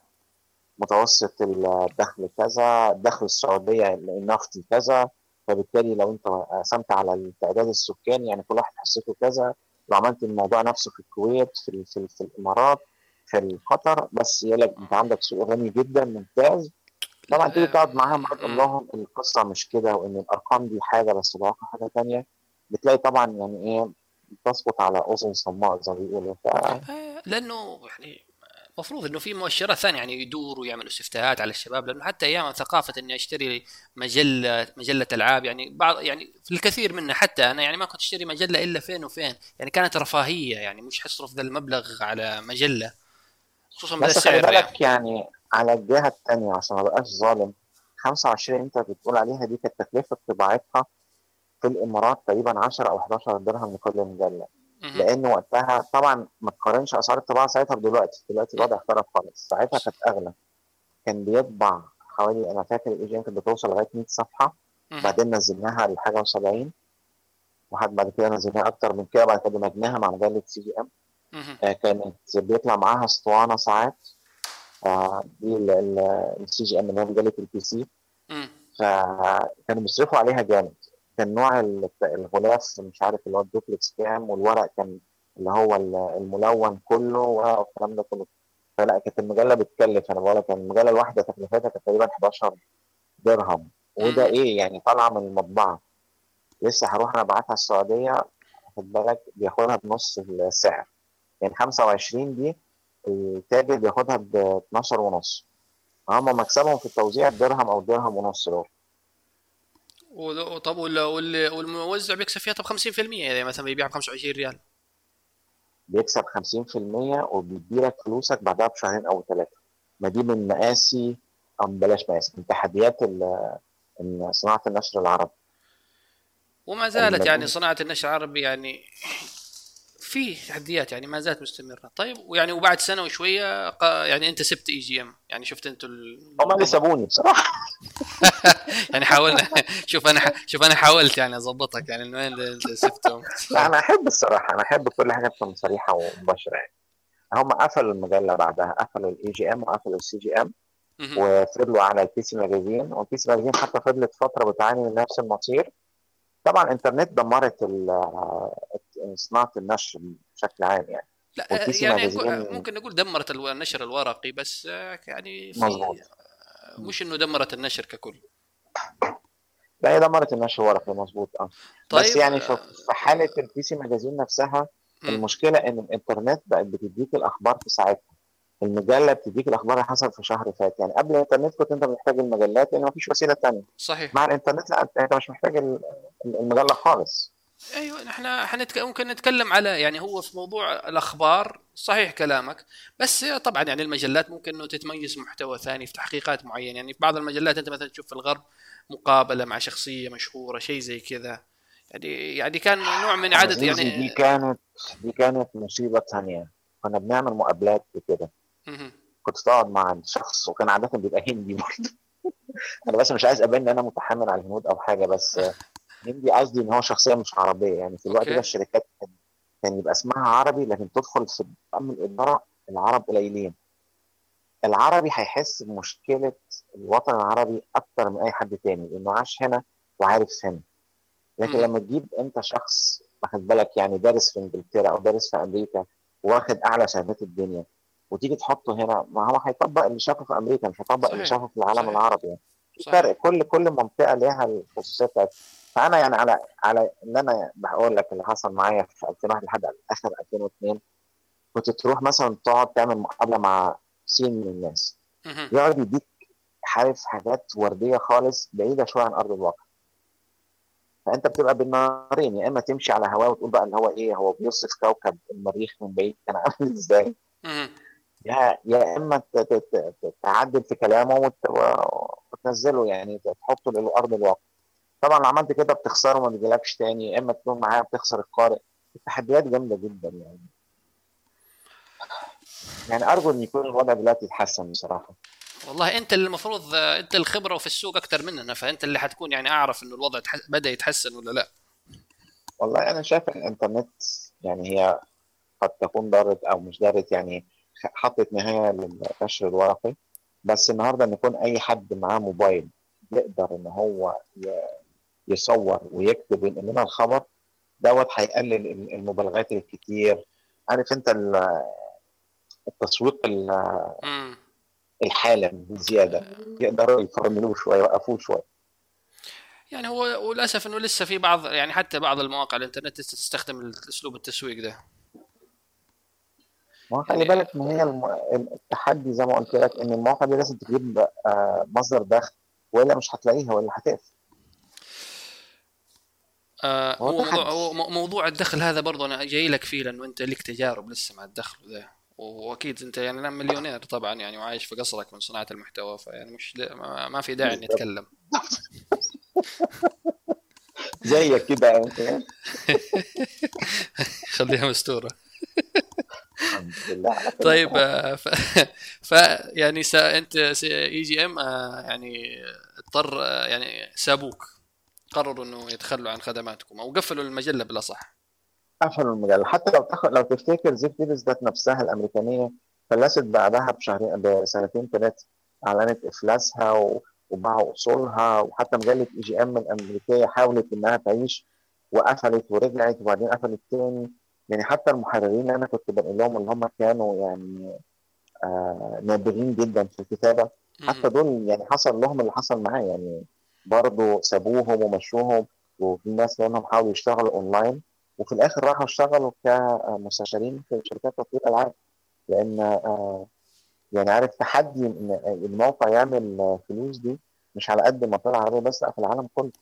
متوسط الدخل كذا دخل السعودية النفطي كذا. فبالتالي لو انت قسمت على التعداد السكاني يعني كل واحد حصته كذا لو عملت الموضوع نفسه في الكويت في, في, في الإمارات في قطر بس يقول انت عندك سوق غني جدا ممتاز. طبعا تيجي تقعد معاهم تقول لهم القصة مش كده وإن الأرقام دي حاجة بس الواقع حاجة ثانية بتلاقي طبعا يعني إيه تسقط على أذن صماء زي ما بيقولوا. آه، لأنه يعني المفروض إنه في مؤشرات ثانية يعني يدوروا ويعملوا استفتاءات على الشباب لأنه حتى أيام ثقافة إني أشتري مجلة مجلة ألعاب يعني بعض يعني في الكثير منها حتى أنا يعني ما كنت أشتري مجلة إلا فين وفين يعني كانت رفاهية يعني مش حصرف ذا المبلغ على مجلة خصوصا بس خلي بالك يعني. يعني على الجهة الثانية عشان ما بقاش ظالم 25 أنت بتقول عليها دي كانت تكلفة طباعتها في الإمارات تقريبا 10 أو 11 درهم لكل مجلة لأن وقتها طبعا ما تقارنش أسعار الطباعة ساعتها بدلوقتي. دلوقتي الوضع اختلف خالص. ساعتها كانت أغلى. كان بيطبع حوالي أنا فاكر ال E كانت بتوصل لغاية 100 صفحة. بعدين نزلناها لحاجة و70 وحد بعد كده نزلناها أكتر من كده. بعد كده دمجناها مع مجله CGM آه كانت بيطلع معاها اسطوانة ساعات. آه دي ال CGM اللي هي مجله ال PC فكانوا بيصرفوا عليها جامد. كان نوع الغلاف مش عارف اللي هو الدوبلكس كام والورق كان اللي هو الملون كله والكلام ده كله. فلا كانت المجلة بتكلف. أنا بقول لك المجلة الواحدة تكلفتها كانت تقريبا 11 درهم. وده إيه؟ يعني طالعة من المطبعة. لسه هروح أنا أبعتها السعودية. خد بالك بياخدها بنص السعر. يعني 25 دي التاجر بياخدها ب 12 ونص. هم مكسبهم في التوزيع درهم أو درهم ونص دول. طب والموزع بيكسب فيها طب 50% يعني مثلا بيبيع ب 25 ريال. بيكسب 50% وبيدي لك فلوسك بعدها بشهرين أو ثلاثة. ما دي من مقاسي أو بلاش مقاسي من تحديات صناعة النشر العربي. وما زالت يعني صناعة النشر العربي يعني في تحديات يعني ما زالت مستمرة. طيب ويعني وبعد سنة وشوية يعني أنت سبت EGM يعني شفت أنتوا ال... هم اللي سابوني بصراحة. يعني حاولنا. شوف أنا شوف أنا حاولت يعني أظبطك يعني من وين أنت سبتهم. لا أنا أحب الصراحة أنا أحب كل حاجة تكون صريحة ومباشرة يعني. هم قفلوا المجله بعدها قفلوا ال EGM وقفلوا ال CGM وفضلوا على ال PC Magazine وال PC Magazine حتى فضلت فترة بتعاني من نفس المصير. طبعا الإنترنت دمرت صناعة النشر بشكل عام يعني. لا يعني ممكن نقول دمرت النشر الورقي بس يعني في مزبوط. مش إنه دمرت النشر ككل. لا هي دمرت النشر الورقي مظبوط. آه. طيب بس يعني في حالة ال PC Magazine نفسها م. المشكلة إن الإنترنت بقت بتديك الأخبار في ساعتها. المجلة بتديك الأخبار اللي حصل في شهر فات. يعني قبل الإنترنت كنت أنت محتاج المجلات لأن مفيش وسيلة ثانية صحيح. مع الإنترنت لا أنت مش محتاج المجلة خالص. أيوه نحن حنتك... ممكن نتكلم على يعني هو في موضوع الأخبار صحيح كلامك بس طبعا يعني المجلات ممكن إنه تتميز محتوى ثاني في تحقيقات معينة. يعني في بعض المجلات أنت مثلا تشوف في الغرب مقابلة مع شخصية مشهورة شيء زي كذا. يعني يعني كان نوع من عدد يعني دي كانت دي كانت مصيبة ثانية. كنا بنعمل مقابلات وكده. كنت تقعد مع الشخص وكان عادة بيبقى هندي برضه. أنا بس مش عايز ابان إن أنا متحمل على الهنود أو حاجة بس هندي قصدي إن هو شخصية مش عربية. يعني في الوقت ده الشركات كان يبقى اسمها عربي لكن تدخل في أمن الإدارة العرب قليلين. العربي هيحس بمشكلة الوطن العربي أكتر من أي حد تاني لأنه عاش هنا وعارف هنا. لكن لما تجيب أنت شخص واخد بالك يعني دارس في إنجلترا أو دارس في أمريكا واخد أعلى شهادات الدنيا وتيجي تحطه هنا ما هو هيطبق اللي شافه في أمريكا مش هيطبق اللي شافه في العالم صحيح. العربي. يعني فرق كل كل منطقة ليها الخصوصية بتاعتها. فأنا يعني على على إن أنا بقول لك اللي حصل معايا في 2001 لحد آخر 2002 كنت تروح مثلا تقعد تعمل مقابلة مع سين من الناس. يقعد يديك عارف حاجات وردية خالص بعيدة شوية عن أرض الواقع. فأنت بتبقى بالنارين يا إما تمشي على هواه وتقول بقى اللي هو إيه هو بيوصف كوكب المريخ من بعيد كان عامل إزاي؟ يا يا إما تعدل في كلامه وتنزله يعني تحطه لارض الواقع. طبعا عملت كده بتخسره وما بيجيلكش تاني يا إما تكون معايا بتخسر القارئ. التحديات جامدة جدا يعني. يعني أرجو إن يكون الوضع دلوقتي يتحسن بصراحة. والله أنت اللي المفروض أنت الخبرة في السوق أكثر مننا فأنت اللي حتكون يعني أعرف انه الوضع بدأ يتحسن ولا لأ. والله أنا شايف الإنترنت يعني هي قد تكون ضارت أو مش ضارت يعني حطت نهاية للنشر الورقي. بس النهارده إن يكون أي حد معاه موبايل يقدر إن هو يصور ويكتب وينقل. لنا الخبر دوت هيقلل المبالغات الكتير. عارف أنت التسويق مم. الحالا بزيادة. يقدروا يفرملوه شوية يوقفوه شوية. يعني هو وللأسف إنه لسه في بعض يعني حتى بعض المواقع الإنترنت لسه تستخدم أسلوب التسويق ده. ما خلي بالك ما هي الم... التحدي زي ما قلت لك إن المواقع دي لازم تجيب آه، مصدر دخل وإلا مش هتلاقيها ولا هتقفل. آه هو. موضوع, هو موضوع الدخل هذا برضه أنا جاي لك فيه لأنه أنت لك تجارب لسه مع الدخل ده وأكيد أنت يعني أنا مليونير طبعا يعني وعايش في قصرك من صناعة المحتوى فيعني مش ما في داعي إني أتكلم. زيك كده خليها مستورة. طيب. آه، ف... ف يعني سا... أنت EGM يعني اضطر آه، يعني سابوك. قرروا إنه يتخلوا عن خدماتكم أو قفلوا المجلة بالاصح قفلوا المجلة. حتى لو تاخد لو تفتكر زيف ديفيس ذات نفسها الأمريكانية فلست بعدها بشهرين بسنتين ثلاثة أعلنت إفلاسها و... وباعوا أصولها وحتى مجله EGM الأمريكية حاولت إنها تعيش وقفلت ورجعت وبعدين قفلت تاني. يعني حتى المحررين أنا كنت بنقول لهم اللي هم كانوا يعني آه نابغين جدا في الكتابة. حتى دول يعني حصل لهم اللي حصل معايا. يعني برضه سابوهم ومشوهم وفي ناس منهم حاولوا يشتغلوا اونلاين وفي الآخر راحوا اشتغلوا كمستشارين في شركات تطوير ألعاب. لأن آه يعني عارف تحدي إن الموقع يعمل آه، فلوس دي مش على قد المنطقة العربيه بس لا في العالم كله.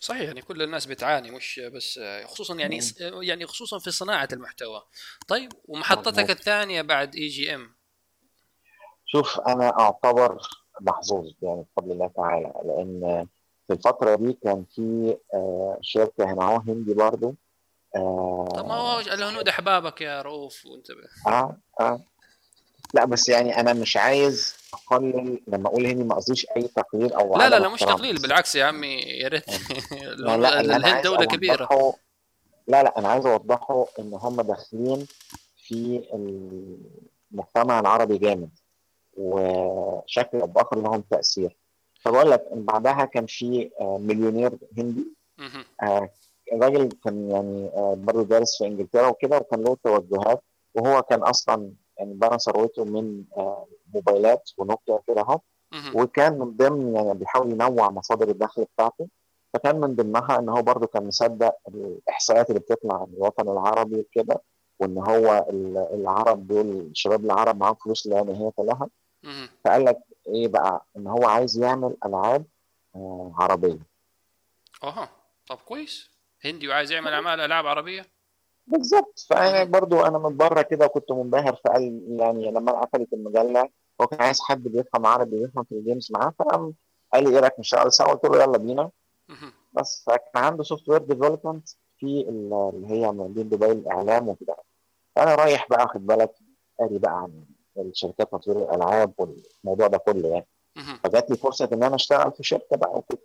صحيح يعني كل الناس بتعاني مش بس خصوصا يعني يعني خصوصا في صناعة المحتوى. طيب ومحطتك. الثانية بعد EGM شوف أنا أعتبر محظوظ يعني بفضل الله تعالى لأن في الفترة دي كان في آه، شركه هنا اهو هندي برضو. طب ما هو الهنود احبابك يا رؤوف وانتبه. آه آه. لا بس يعني أنا مش عايز أقلل لما أقول هندي ما قصديش أي تقليل أو لا لا لا مش. تقليل بالعكس يا عمي يا ريت. الهند عايز دولة كبيرة. لا لا أنا عايز أوضحه إن هم داخلين في المجتمع العربي جامد وشكل أو بأخر لهم تأثير. فبقول لك بعدها كان في آه، مليونير هندي. آه، الراجل كان يعني آه، برضه دارس في إنجلترا وكده وكان له توجهات وهو كان أصلا يعني بنى ثروته من موبايلات ونوكيا كده أهو. وكان من ضمن يعني بيحاول ينوع مصادر الدخل بتاعته فكان من ضمنها إن هو برضه كان مصدق الإحصائيات اللي بتطلع عن الوطن العربي وكده وإن هو ال- العرب دول الشباب العرب معاهم فلوس لا نهاية لها. فقال لك إيه بقى؟ ان هو عايز يعمل ألعاب آه، عربية. أها. طب كويس. هندي وعايز يعمل أعمال ألعاب عربية؟ بالظبط. فأنا برضو أنا من بره كده كنت منبهر فقال يعني لما قفلت المجلة هو كان عايز حد بيفهم عربي بيفهم في الجيمز معاه فقام قال لي إيه رأيك نشتغل سوا؟ قلت له يلا بينا. بس فكان عنده software development في ال- اللي هي مدينه دبي الإعلام وكده. فانا رايح بقى خد بالك قاري بقى عن الشركات تطوير الألعاب والموضوع ده كله يعني. فجات لي فرصة إن أنا أشتغل في شركة بقى وكده.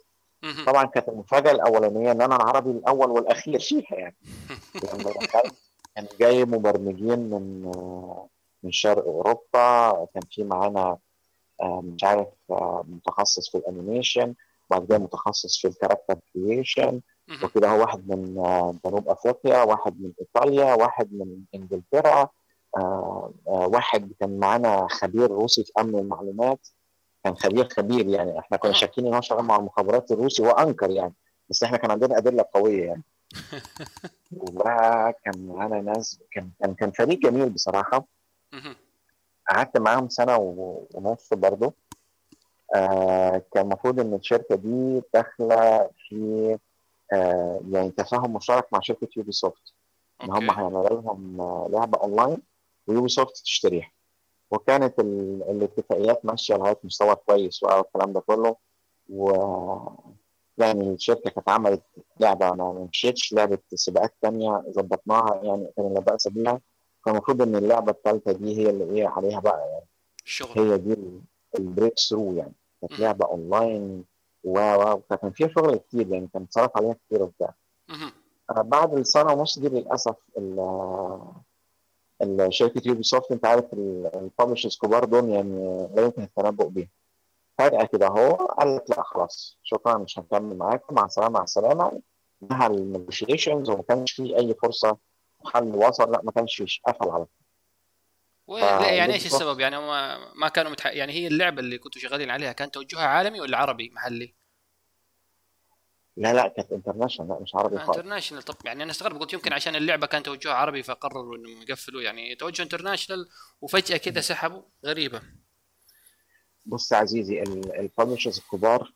طبعا كانت المفاجأة الأولانية إن أنا العربي الأول والأخير فيها يعني لما دخلت كان جاي مبرمجين من من شرق أوروبا كان في معانا آه، مش عارف آه، متخصص في ال animation وبعد كده متخصص في ال character creation. وكده هو واحد من آه، جنوب أفريقيا واحد من إيطاليا واحد من إنجلترا واحد كان معانا خبير روسي في أمن المعلومات. كان خبير خبير يعني. إحنا كنا آه. شاكين إن هو شغال مع المخابرات الروسي. وانكر يعني. بس إحنا كان عندنا أدلة قوية يعني. وكان معانا ناس كان كان كان فريق جميل بصراحة. قعدت معاهم سنة ونص برضه. آه كان المفروض إن الشركة دي داخلة في آه يعني تفاهم مشترك مع شركة Ubisoft إن هم هيعملوا لهم آه، لعبة أونلاين. و Ubisoft تشتريها. وكانت ال- الاتفاقيات ماشية لغاية مستوى كويس والكلام ده كله. و يعني الشركة كانت عملت لعبة ما مشيتش لعبة سباقات تانية ظبطناها يعني كان لا باس بيها كان المفروض إن اللعبة الثالثه دي هي اللي إيه عليها بقى يعني. الشغل هي دي ال breakthrough يعني. كانت. لعبة اونلاين و و فكان فيها شغل كتير يعني كان اتصرف عليها كتير وبتاع. آه، بعد السنة ونص دي للأسف شركه Ubisoft أنت عارف ال publishers كبار دول يعني لا يمكن التنبؤ بيهم. فجأة كده هو قال لك لا خلاص. شكرا مش هنكمل معاكم. مع السلامة مع السلامة. انتهى ال negotiations وما كانش في أي فرصة. حل وصل. لا ما كانش فيش قفل على طول. يعني إيش. السبب؟ يعني ما كانوا متح... يعني هي اللعبة اللي كنتوا شغالين عليها كان توجهها عالمي ولا عربي محلي؟ لا لا كانت international لا مش عربي خالص. international طب يعني أنا استغرب قلت يمكن عشان اللعبة كان توجهها عربي فقرروا إنهم يقفلوا يعني توجه international وفجأة كذا سحبوا غريبة. بص عزيزي ال publishers الكبار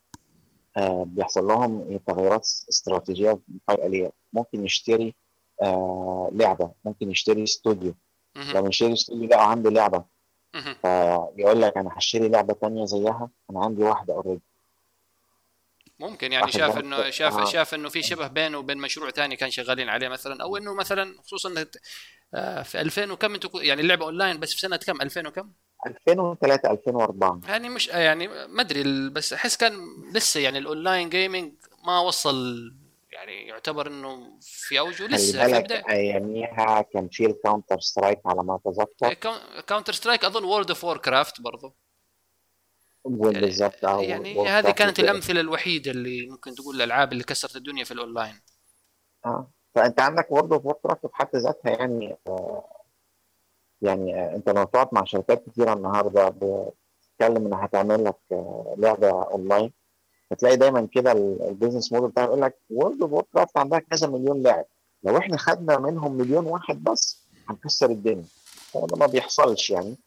آه بيحصل لهم تغيرات استراتيجية فجاه ليه ممكن يشتري آه لعبة ممكن يشتري استوديو. لما يشتري استوديو لا عنده لعبة. فيقول لك أنا هشتري لعبة تانية زيها أنا عندي واحدة already ممكن يعني شاف. انه شاف آه. شاف إنه في شبه بينه وبين مشروع ثاني كان شغالين عليه مثلا أو إنه مثلا خصوصا آه، في 2000 وكم أنتوا يعني اللعبة أونلاين بس في سنة كم؟ 2000 وكم؟ 2003 2004 يعني مش يعني ما أدري بس أحس كان لسه يعني ال online gaming ما وصل يعني يعتبر إنه في أوجه لسه في بدايه أياميها كان في ال Counter-Strike على ما أتذكر. Counter-Strike أظن World of Warcraft برضو. بالظبط آه، يعني هذه كانت. الأمثلة الوحيدة اللي ممكن تقول الألعاب اللي كسرت الدنيا في الأونلاين آه فأنت عندك World of Warcraft بحد ذاتها يعني آه يعني آه أنت لو تقعد مع شركات كتيره النهارده بتتكلم إنها هتعمل لك لعبة أونلاين هتلاقي دايما كده ال- البيزنس موديل بتاعها يقول لك World of Warcraft عندها كذا مليون لاعب لو إحنا خدنا منهم مليون واحد بس هنكسر الدنيا هو ده ما بيحصلش يعني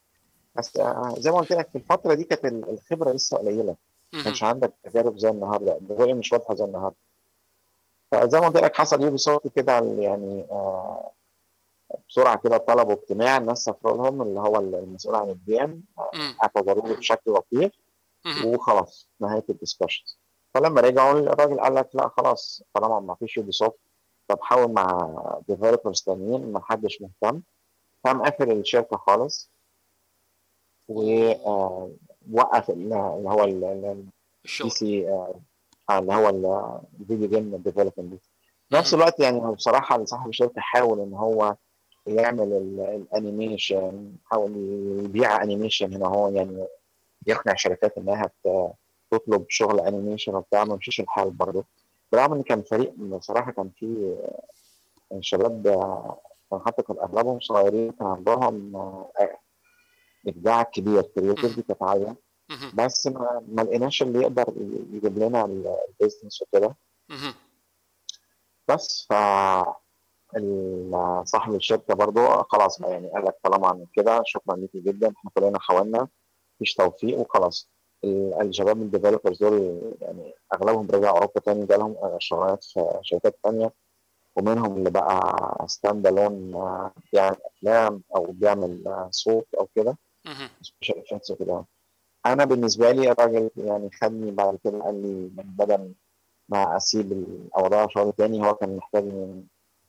بس آه زي ما قلت لك في الفترة دي كانت ال- الخبرة لسه قليلة ما. كانش عندك تجارب زي النهارده الرؤيه مش واضحة زي النهارده فزي ما قلت لك حصل Ubisoft كده يعني آه بسرعة كده طلبوا اجتماع الناس سافروا لهم اللي هو المسؤول عن مم. اعتذروا له بشكل لطيف. وخلاص نهاية ال discussions فلما رجعوا الراجل قال لك لا خلاص طالما ما فيش Ubisoft طب حاول مع developers تانيين ما حدش مهتم قام قافل الشركة خالص ووقف اللي هو ال- ال- البي الشغل. سي آه، اللي هو ال- ال video game development في نفس. الوقت يعني بصراحة صاحب الشركة حاول إن هو يعمل ال- animation حاول يبيع animation هنا هو يعني يقنع شركات إنها تطلب شغل animation وبتاع ما مشيش الحال برضه. برغم إن كان فريق بصراحة كان فيه آه، شباب آه، كان حتى كان أغلبهم صغيرين كان عندهم آه، إبداع كبير. creativity كانت عاليه. بس ما, ما لقيناش اللي يقدر يجيب لنا ال- business وكده. بس ف صاحب الشركة برضو خلاص يعني قال لك طالما عمل كده شكرا ليكي جدا. إحنا كلنا حاولنا. مفيش توفيق وخلاص. ال- الشباب ال developers دول يعني أغلبهم رجعوا أوروبا تاني جالهم شغلانات في شركات تانية. ومنهم اللي بقى stand alone بيعمل أفلام أو بيعمل آه، صوت أو كده. special effects وكده أنا بالنسبة لي الراجل يعني خدني بعد كده قال لي بدل ما أسيب ال- أو ادور شغل تاني هو كان محتاج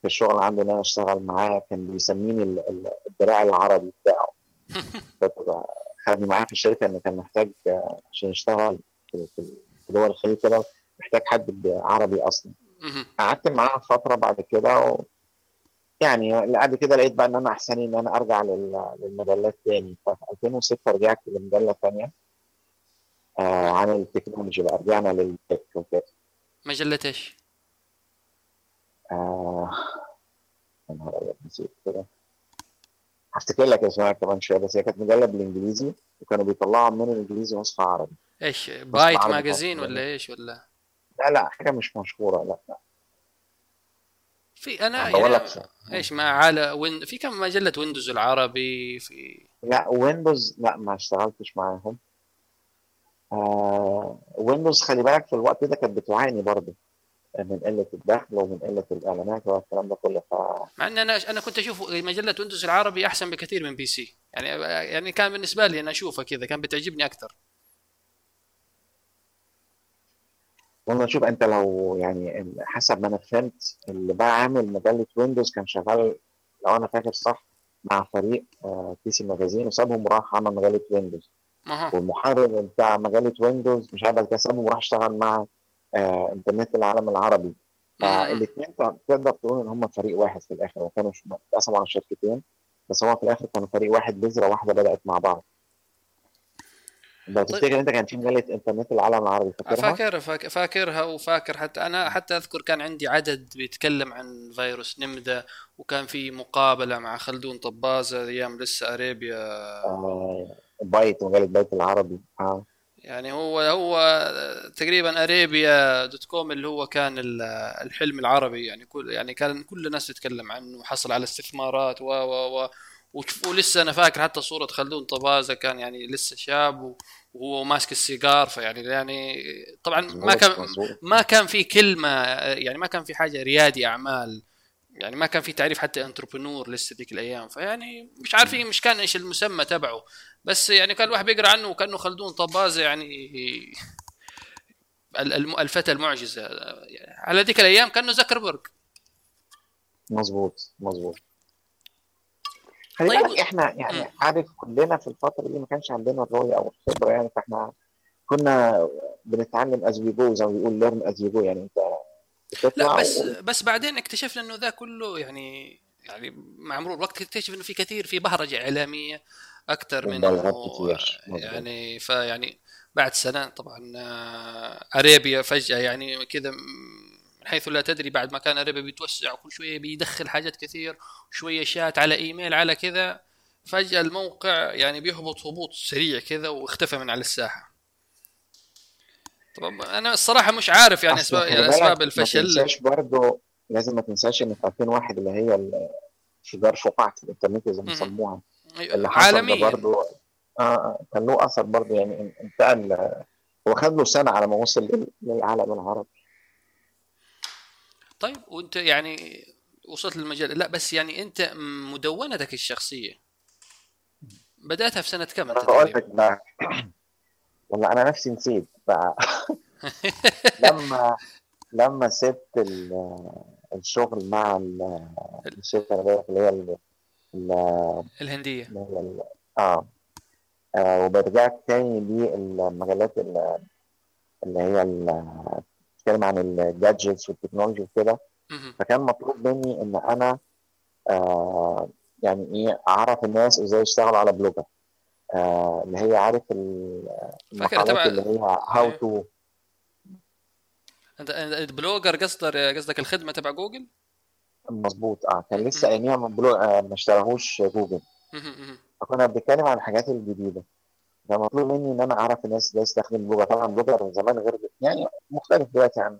في الشغل عنده إن أنا أشتغل معاه كان بيسميني ال- ال- الدراع العربي بتاعه. خدني معاه في الشركة انه كان محتاج عشان يشتغل في دول الخليج كده محتاج حد عربي أصلا. قعدت معاه فترة بعد كده و... يعني بعد كده لقيت بقى إن أنا أحسن إن أنا أرجع لل... للمجلات تاني. ففي 2006 رجعت لمجلة تانية؟ آه عن التكنولوجي بقى. رجعنا للتك وكده. مجله إيش؟ آه يا نهار نسيت كده. هفتكر لك اسمها كمان شوية بس هي كانت مجلة بالإنجليزي وكانوا بيطلعوا من الإنجليزي نسخه عربي. إيش بايت ماجازين. ولا إيش ولا؟ لا لا حاجة مش مشهورة لا لا. في أنا يعني لك إيش مع على وين في كم مجلة ويندوز العربي في لا ويندوز لا ما اشتغلتش معاهم. آه ويندوز خلي بالك في الوقت ده كانت بتعاني برضه من قلة الدخل ومن قلة الإعلانات والكلام ده كله. ف مع إن أنا أنا كنت أشوف مجلة ويندوز العربي أحسن بكثير من بي سي يعني يعني كان بالنسبة لي أنا أشوفها كذا كان بتعجبني أكثر. والله شوف أنت لو يعني حسب ما أنا فهمت اللي بقى عامل مجله ويندوز كان شغال لو أنا فاكر صح مع فريق آه بي سي ماجازين وسابهم وراح عمل مجله ويندوز. والمحرر بتاع مجله ويندوز مش عارف كده سابهم وراح اشتغل مع آه إنترنت العالم العربي. فالاثنين تقدر تقول إن هم فريق واحد في الآخر وكانوا اتقسموا على شركتين بس هو في الآخر كانوا فريق واحد بذرة واحدة بدأت مع بعض. لو تفتكر انت كان في مجلة إنترنت العالم العربي فاكرها؟ فاكر فاك- فاكرها وفاكر حتى. أنا حتى أذكر كان عندي عدد بيتكلم عن فيروس نمدا وكان في مقابلة مع خلدون طبازة أيام لسه أريبيا. آه بايت مجلة بايت العربي. آه. يعني هو هو تقريبا أريبيا دوت كوم اللي هو كان ال- الحلم العربي. يعني كل يعني كان كل الناس تتكلم عنه حصل على استثمارات و و و. ولسه أنا فاكر حتى صورة خلدون طبازة كان يعني لسه شاب وهو ماسك السيجار فيعني يعني طبعا ما كان. ما كان في كلمة يعني ما كان في حاجة ريادي أعمال يعني ما كان في تعريف حتى انتربرنور لسه ذيك الأيام فيعني مش عارفين مش كان إيش المسمى تبعه بس يعني كان الواحد بيقرأ عنه وكأنه خلدون طبازة يعني الفتى المعجزة. على ذيك الأيام كأنه زكربرج مظبوط مظبوط. خلي طيب. بالك إحنا يعني. عارف كلنا في الفترة دي ما كانش عندنا الرؤية أو الخبرة يعني فإحنا كنا بنتعلم as we go زي ما بيقول learn as you go يعني أنت لا بس و- بس بعدين اكتشفنا إنه ذا كله يعني يعني مع مرور الوقت اكتشف إنه في كثير في بهرجة إعلامية أكثر من. يعني فيعني بعد سنة طبعا آه، أريبيا فجأة يعني كذا من حيث لا تدري بعد ما كان اريبيا بيتوسع وكل شوية بيدخل حاجات كثير شوية شات على إيميل على كذا فجأة الموقع يعني بيهبط هبوط سريع كذا واختفى من على الساحة. طبعا أنا الصراحة مش عارف يعني اسباب يعني أسباب ما الفشل. تنساش برضه لازم ما تنساش إن في 2001 اللي هي شجار فقاعة الإنترنت زي ما مهم. بيسموها اللي حصل ده عالميا. برضه آه كان له أثر برضه يعني ان- انتقل هو خد له سنة على ما وصل لل- للعالم العربي. طيب وانت يعني وصلت للمجال. لا بس يعني انت مدونتك الشخصية. بدأتها في سنة كم أنت بقى. والله أنا نفسي نسيت ف... لما لما سبت ال- الشغل مع ال- الشركة اللي هي- ال- ال- الهندية. ال- آه. آه، ورجعت تاني للمجالات ال- اللي هي بتتكلم عن ال gadgets وال technology وكده. فكان مطلوب مني إن أنا آه يعني إيه أعرف الناس إزاي يشتغلوا على بلوجر. آه اللي هي عارف فاكر المقالات تبع- اللي هي how to أنت بلوجر قصدك قصدك الخدمة تبع جوجل؟ مظبوط. آه كان لسه أياميها ما بلو- آه، ما اشتراهوش جوجل. فكنا بنتكلم عن الحاجات الجديدة. كان مطلوب مني إن أنا أعرف الناس إزاي تستخدم بلوجر طبعا بلوجر من زمان غير يعني مختلف دلوقتي عن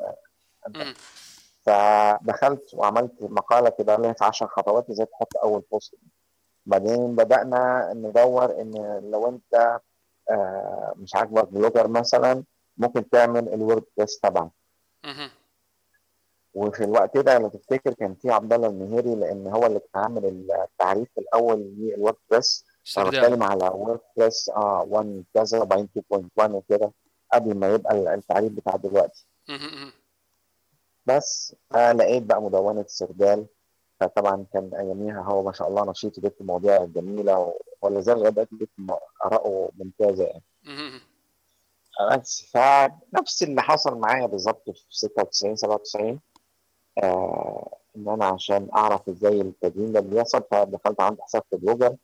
مهم. فدخلت وعملت مقالة كده لها 10 خطوات إزاي تحط أول post بعدين بدأنا ندور إن لو أنت آه، مش عاجبك بلوجر مثلا ممكن تعمل الووردبريس تبعك. مهم. وفي الوقت ده لو تفتكر كان في عبد الله المهيري لأن هو اللي كان عامل التعريف الأول للووردبريس أنا بتكلم على ووردبريس آه 1 كذا وبعدين 2.1 وكده قبل ما يبقى التعريف بتاع دلوقتي. بس لقيت بقى مدونة سردال فطبعا كان أياميها هو ما شاء الله نشيط وجبت مواضيع جميلة ولا زال لغاية دلوقتي جبت آراءه ممتازة يعني. بس فنفس اللي حصل معايا بالظبط في 96 97 آه إن أنا عشان أعرف إزاي التدوين ده بيحصل فدخلت عند حساب في بلوجر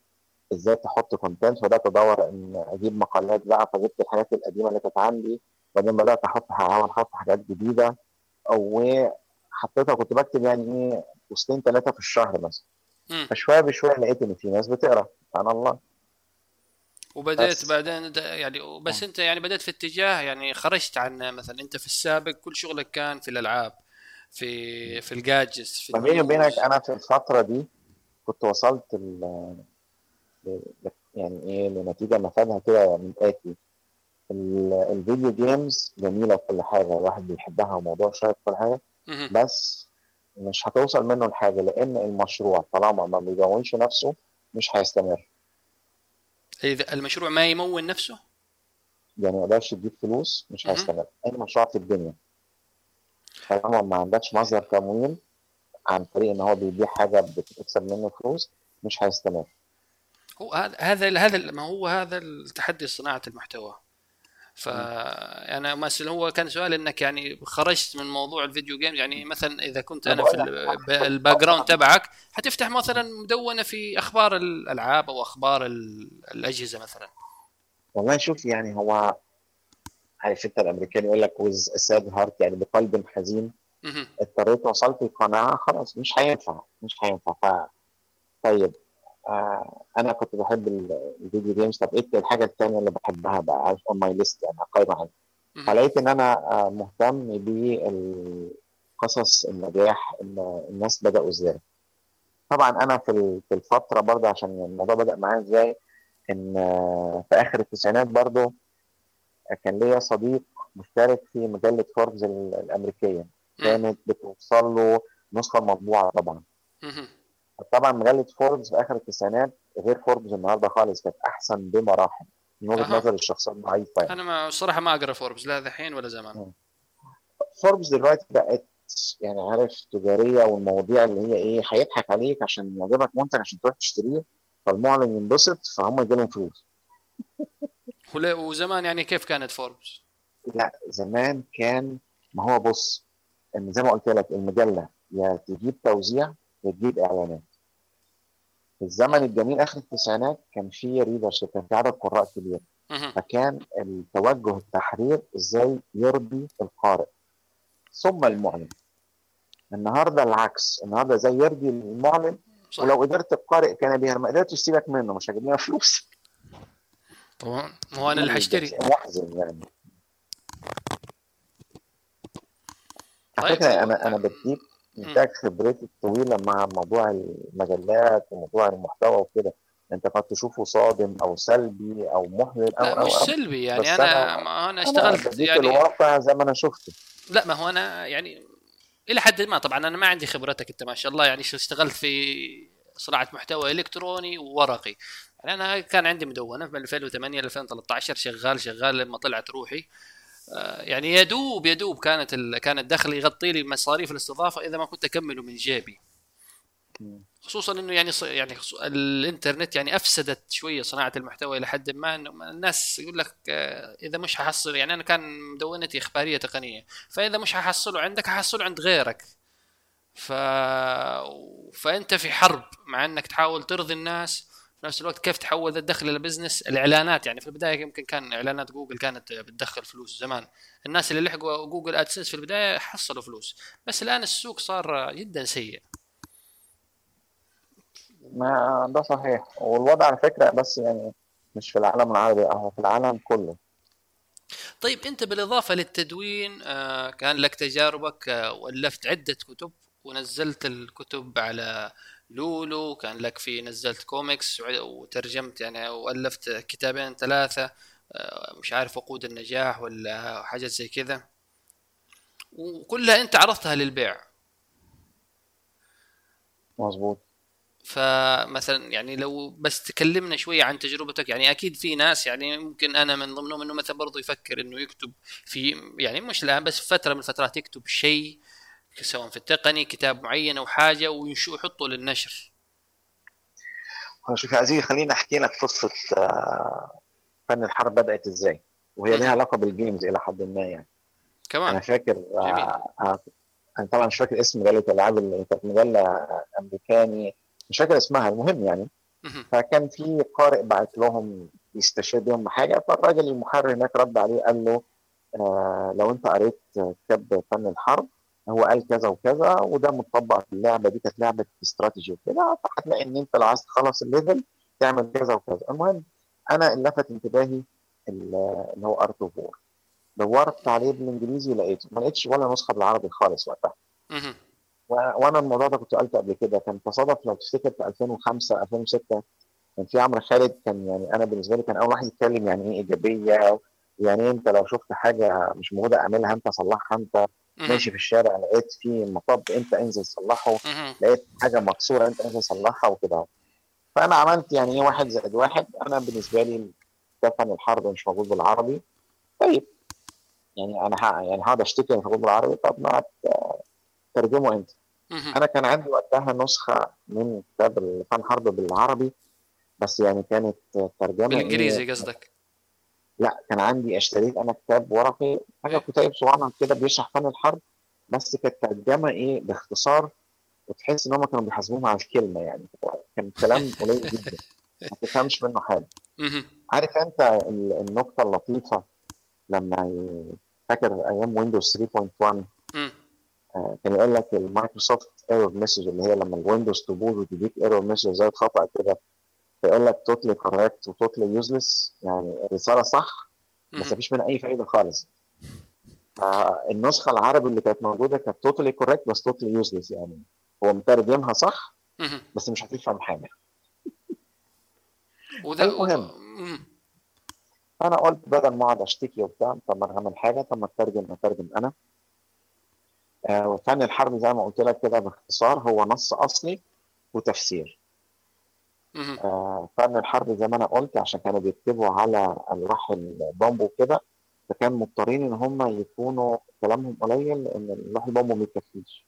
إزاي تحط content وبدأت أدور إن أجيب مقالات بقى فجبت الحاجات القديمة اللي كانت عندي وبعدين بدأت أحط أحاول أحط حاجات جديدة وحطيتها كنت بكتب يعني إيه بوستين ثلاثة في الشهر مثلا. فشوية بشوية لقيت إن في ناس بتقرأ سبحان الله وبدأت بس. بعدين يعني بس أنت يعني بدأت في اتجاه يعني خرجت عن مثلا أنت في السابق كل شغلك كان في الألعاب في في الجاجز في بيني. وبينك أنا في الفترة دي كنت وصلت. يعني إيه لنتيجة مفادها كده من اتي ال... ال video games جميلة وكل حاجة الواحد بيحبها وموضوع شيق وكل حاجة. بس مش هتوصل منه لحاجة لأن المشروع طالما ما بيدونش نفسه مش هيستمر. اذا المشروع ما يمول نفسه؟ يعني ما يقدرش يجيب فلوس مش. هيستمر. أي مشروع في الدنيا. طالما ما عندكش مصدر تمويل عن طريق إن هو بيبيع حاجة بتكسب منه فلوس مش هيستمر. هو هذا هذا ما هو هذا التحدي صناعة المحتوى. فانا مثلا هو كان سؤال إنك يعني خرجت من موضوع ال video game يعني مثلا إذا كنت أنا في ال background تبعك حتفتح مثلا مدونة في أخبار الألعاب أو أخبار ال- الأجهزة مثلا. والله شوف يعني هو عارف انت الأمريكان يقول لك with sad heart يعني بقلب حزين. اضطريت وصلت لقناعة خلاص مش هينفع مش هينفع. ف طيب. آه أنا كنت بحب ال- ال video games طب إيه الحاجة الثانية اللي بحبها بقى؟ on my list يعني قائمة عندي. فلقيت إن أنا آه مهتم بقصص النجاح إن الناس بدأوا إزاي. طبعا أنا في في الفترة برضه عشان الموضوع بدأ معايا إزاي إن آه، في آخر التسعينات برضه كان ليا صديق مشترك في مجلة فوربس ال- الأمريكية. كانت بتوصل له نسخة مطبوعة طبعا. طبعا مجلة فوربس في آخر التسعينات غير فوربس النهارده خالص كانت أحسن بمراحل من وجهة أها. نظري الشخصيه الضعيفة يعني. أنا ما الصراحه ما أقرأ فوربس لا ذحين ولا زمان. فوربس دلوقتي بقت يعني عارف تجارية والمواضيع اللي هي إيه هيضحك عليك عشان يعجبك منتج عشان تروح تشتريه فالمعلن ينبسط فهم يجي لهم فلوس وزمان يعني كيف كانت فوربس؟ لا زمان كان ما هو بص إن زي ما قلت لك المجلة يا تجيب توزيع يا تجيب إعلانات. في الزمن الجميل آخر التسعينات كان في readership كان في عدد قراء كبير. فكان التوجه التحرير إزاي يرضي القارئ. ثم المعلن. النهارده العكس. النهارده إزاي يرضي المعلن؟ صح. ولو قدرت القارئ كان بها ما قدرتش سيبك منه مش هجيب لنا فلوس. طبعا. هو أنا اللي شيء محزن يعني. على طيب، فكرة أنا أنا بديك محتاج خبرتي الطويلة مع موضوع المجلات وموضوع المحتوى وكده. انت قد تشوفه صادم أو سلبي أو محزن أو أو مش أو سلبي يعني أنا أنا- ما أنا أنا اشتغلت بديك يعني الواقع زي ما أنا شفته. لا ما هو أنا يعني إلى حد ما طبعا أنا ما عندي خبرتك أنت ما شاء الله يعني اشتغلت في صناعة محتوى إلكتروني وورقي. يعني أنا كان عندي مدونة من 2008 ل 2013 شغال شغال لما طلعت روحي. يعني يدوب يدوب كانت ال... كان الدخل يغطي لي مصاريف الاستضافة إذا ما كنت أكمله من جيبي. خصوصا إنه يعني ص- يعني خصو- الإنترنت يعني أفسدت شوية صناعة المحتوى إلى حد ما إنه الناس يقول لك آه، إذا مش ححصل يعني أنا كان مدونتي إخبارية تقنية فإذا مش ححصله عندك ححصله عند غيرك. ف فأنت في حرب مع إنك تحاول ترضي الناس في نفس الوقت كيف تحول الدخل إلى business الإعلانات يعني في البداية يمكن كان إعلانات جوجل كانت بتدخل فلوس زمان. الناس اللي لحقوا جوجل AdSense في البداية حصلوا فلوس. بس الآن السوق صار جدا سيء. ما ده صحيح. والوضع على فكرة بس يعني مش في العالم العربي هو في العالم كله. طيب أنت بالإضافة للتدوين آه، كان لك تجاربك آه، والفت عدة كتب ونزلت الكتب على لولو كان لك في نزلت كوميكس وترجمت يعني وألفت كتابين ثلاثة آه، مش عارف وقود النجاح ولا حاجة زي كذا. وكلها أنت عرضتها للبيع. مظبوط. فمثلا يعني لو بس تكلمنا شوية عن تجربتك يعني أكيد في ناس يعني ممكن أنا من ضمنهم إنه مثلا برضه يفكر إنه يكتب في يعني مش الان بس فترة من الفترات يكتب شيء سواء في التقني كتاب معين أو حاجة يحطه للنشر. شوف يا عزيزي خليني أحكي لك قصة آه، فن الحرب بدأت إزاي وهي ليها علاقة بال games إلى حد ما يعني. أنا كمان فاكر جميل. آه، آه، أنا طبعا مش فاكر اسم مجلة الألعاب اللي كانت مجلة أمريكاني مش فاكر اسمها المهم يعني. فكان في قارئ بعت لهم يستشهد بهم بحاجه فالراجل المحرر هناك رد عليه قال له آه لو أنت قريت كتاب فن الحرب هو قال كذا وكذا وده متطبق في اللعبة دي كانت لعبة استراتيجي وكده فهتلاقي إن أنت لو عايز تخلص ال level تعمل كذا وكذا. المهم أنا اللي لفت انتباهي ال- اللي هو Art of War دورت عليه بالإنجليزي لقيته ما لقيتش ولا نسخة بالعربي خالص وقتها. وأنا الموضوع ده كنت قلته قبل كده. كان تصادف لو تفتكر في 2005 2006 كان في عمرو خالد كان يعني أنا بالنسبة لي كان أول واحد يتكلم يعني إيه إيجابية يعني أنت لو شفت حاجة مش موجودة أعملها أنت صلحها أنت. ماشي في الشارع لقيت في مطب أنت انزل صلحه. لقيت حاجة مكسورة أنت انزل صلحها وكده فأنا عملت يعني إيه واحد زائد واحد؟ أنا بالنسبة لي كفن الحرب مش موجود بالعربي. طيب يعني أنا ها يعني هقعد أشتكي مش موجود بالعربي؟ طب ما ترجمه أنت. أنا كان عندي وقتها نسخة من كتاب فن حرب بالعربي بس يعني كانت ترجمة بالإنجليزي إيه؟ قصدك؟ لا كان عندي اشتريت أنا كتاب ورقي حاجة كتيب صغيره كده بيشرح فن الحرب بس كانت ترجمة إيه باختصار وتحس إن هم كانوا بيحاسبوهم على الكلمة يعني كان كلام قليل جدا ما تفهمش منه حاجة. عارف أنت ال- النقطة اللطيفة لما فاكر أيام ويندوز 3.1 مم. آه، كان يقول لك ال Microsoft error message اللي هي لما الويندوز تبوظ وتديك error message زي خطأ كده فيقول لك totally correct و totally useless يعني الرسالة صح بس. مفيش منها أي فايدة خالص فالنسخه العربي اللي كانت موجودة كانت totally correct بس totally useless يعني هو مترجمها صح. بس مش هتفهم حاجة وده المهم. أنا قلت بدل ما أقعد أشتكي وبتاع طب ما أنا اعمل حاجة طب ما أترجم أترجم أنا آه وفن الحرب زي ما قلت لك كده باختصار هو نص أصلي وتفسير. آه فن الحرب زي ما أنا قلت عشان كانوا بيكتبوا على ألواح البامبو كده فكان مضطرين إن هم يكونوا كلامهم قليل لأن اللوح البامبو ما يكفيش.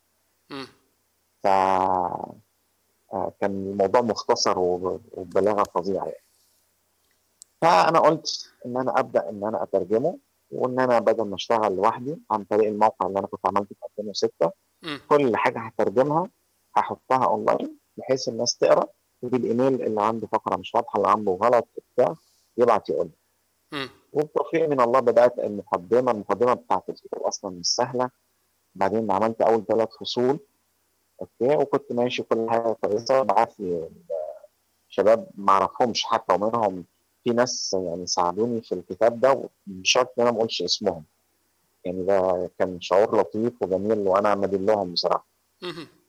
ف آه، كان الموضوع مختصر وب- وببلاغه فظيعة يعني فأنا قلت إن أنا أبدأ إن أنا أترجمه وإن أنا بدل ما أشتغل لوحدي عن طريق الموقع اللي أنا كنت عملته في 2006 مم. كل حاجة هترجمها هحطها اونلاين بحيث الناس تقرأ وبالايميل اللي عنده فقرة مش واضحة اللي عنده غلط بتاع يبعت يقول لي. وبتوفيق من الله بدأت المقدمة المقدمة بتاعت الكتاب أصلا مش سهلة. بعدين عملت أول ثلاث فصول okay وكنت ماشي كل حاجة كويسة. بعت لي شباب ما أعرفهمش حتى ومنهم في ناس يعني ساعدوني في الكتاب ده بشرط إن أنا ما أقولش اسمهم. يعني ده كان شعور لطيف وجميل وأنا مدين لهم بصراحة.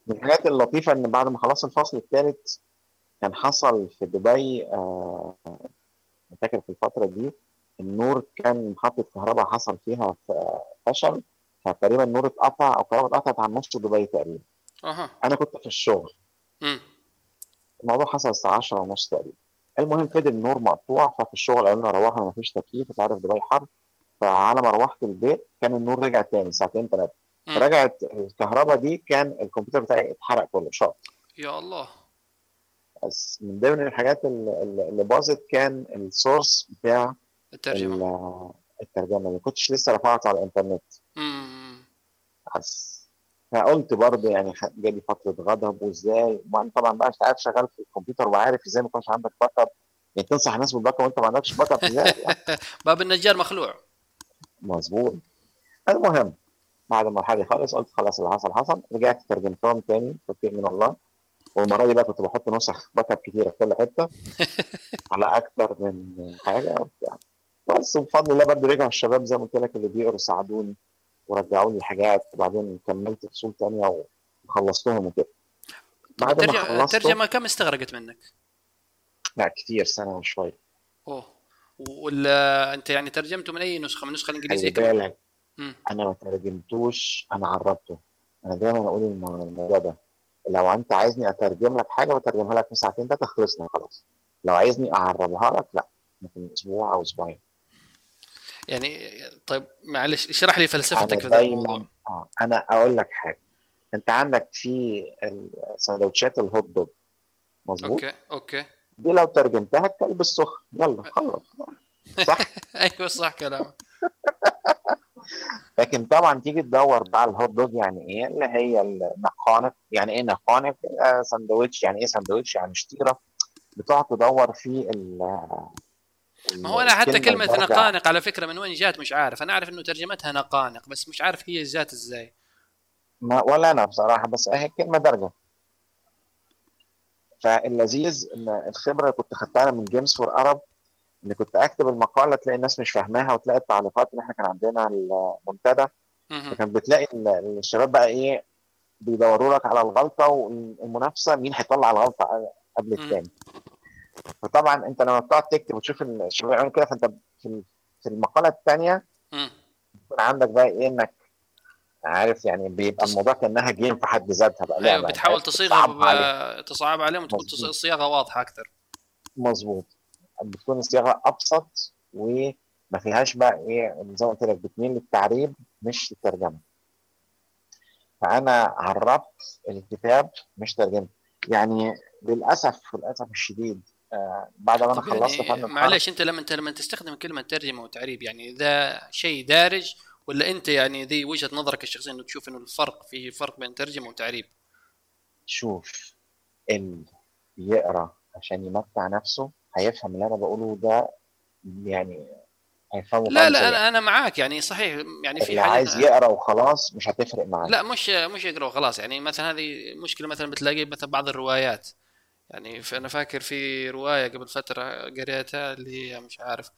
من الحاجات اللطيفة إن بعد ما خلصت الفصل الثالث كان حصل في دبي آه فاكر في الفترة دي النور كان محطة كهرباء حصل فيها فشل فتقريبا النور اتقطع أو كهرباء اتقطعت عن نص دبي تقريبا. أها. أنا كنت في الشغل. مم. الموضوع حصل الساعة 10 ونص تقريبا. المهم فضل النور مقطوع ففي الشغل قالوا لنا روحوا مفيش تكييف أنت عارف دبي حر. فعلى ما روحت البيت كان النور رجع تاني ساعتين ثلاثة مم. فرجعت الكهرباء دي كان الكمبيوتر بتاعي اتحرق كله شاط يا الله. بس من ضمن الحاجات اللي, باظت كان ال source بتاع الترجمة. ال- الترجمة. ما كنتش لسه رفعته على الإنترنت. بس فقلت برضه يعني جالي فترة غضب. وإزاي؟ وأنا طبعا بقى مش عارف شغال في الكمبيوتر وعارف إزاي ما يكونش عندك backup يعني تنصح الناس بال backup وأنت ما عندكش backup إزاي يعني؟ باب النجار مخلوع. مظبوط. المهم بعد ما الحاجة خلص قلت خلاص اللي حصل حصل. رجعت ترجمتهم تاني. توفيق من الله. والمرة دي بقى كنت بحط نسخ backup كتيره في كل حتة. على أكتر من حاجة وبتاع. بس وبفضل الله برضه رجعوا الشباب زي ما قلت لك اللي بيقروا ساعدوني ورجعوا لي حاجات وبعدين كملت فصول تانية وخلصتهم وكده. بعد ما خلصت الترجمه كم استغرقت منك؟ لا كتير سنة وشوية. أوه. ولا أنت يعني ترجمته من أي نسخة؟ من النسخه الإنجليزية كمان؟ أنا ما ترجمتوش أنا عربته أنا دايما أقول الم- الموضوع ده. لو أنت عايزني أترجم لك حاجة بترجمها لك في ساعتين ثلاثة خلصنا خلاص. لو عايزني اعربها لك لا ممكن أسبوع أو أسبوعين. يعني طيب معلش اشرح لي فلسفتك في الموضوع. آه أنا أقول لك حاجة. أنت عندك في سندوتشات ال hot dog مظبوط؟ okay okay. دي لو ترجمتها الكلب السخن. يلا خلص صح؟ أيوه صح كلامك. لكن طبعا تيجي تدور بقى ال hot dog يعني إيه؟ اللي هي النقانق يعني إيه نقانق آه سندوتش يعني إيه سندوتش يعني شطيرة. بتقعد تدور في ال ما هو أنا حتى كلمة. نقانق على فكرة من وين جات مش عارف. أنا أعرف إنه ترجمتها نقانق بس مش عارف هي جات إزاي. ما ولا أنا بصراحة بس هي كلمة درجة. فاللذيذ إن الخبرة اللي كنت خدتها من جيمس فور ارب إن كنت أكتب المقالة تلاقي الناس مش فاهماها وتلاقي التعليقات اللي إحنا كان عندنا المنتدى. فكان بتلاقي ال- الشباب بقى إيه بيدوروا لك على الغلطة والمنافسة مين هيطلع الغلطة قبل. الثاني فطبعا أنت لما بتقعد تكتب وتشوف الشباب يعملوا كده فأنت في المقالة الثانية. يكون عندك بقى إيه إنك عارف يعني بيبقى الموضوع كأنها جيم في حد ذاتها بقى أيوه. بتحاول تصيغها تصعب عليهم وتكون الصياغه واضحة أكثر مظبوط بتكون الصياغة أبسط وما فيهاش بقى إيه زي ما قلت لك بتميل للتعريب مش للترجمة. فأنا عربت الكتاب مش ترجمة. يعني للأسف للاسف الشديد آه بعد ما أنا خلصت يعني فن معلش أنت لما أنت لما تستخدم كلمة ترجمة وتعريب يعني ذا شيء دارج ولا أنت يعني ذي وجهة نظرك الشخصية إنه تشوف إنه الفرق في فرق بين ترجمة وتعريب؟ شوف اللي يقرأ عشان يمتع نفسه هيفهم اللي أنا بقوله ده يعني هيفهمه لا لا. أنا أنا معاك يعني صحيح يعني في اللي عايز يقرأ وخلاص مش هتفرق معاه لا مش مش يقرأ خلاص يعني مثلا هذه مشكلة مثلا بتلاقي مثلا بعض الروايات يعني أنا فاكر في رواية قبل فترة قريتها اللي هي مش عارف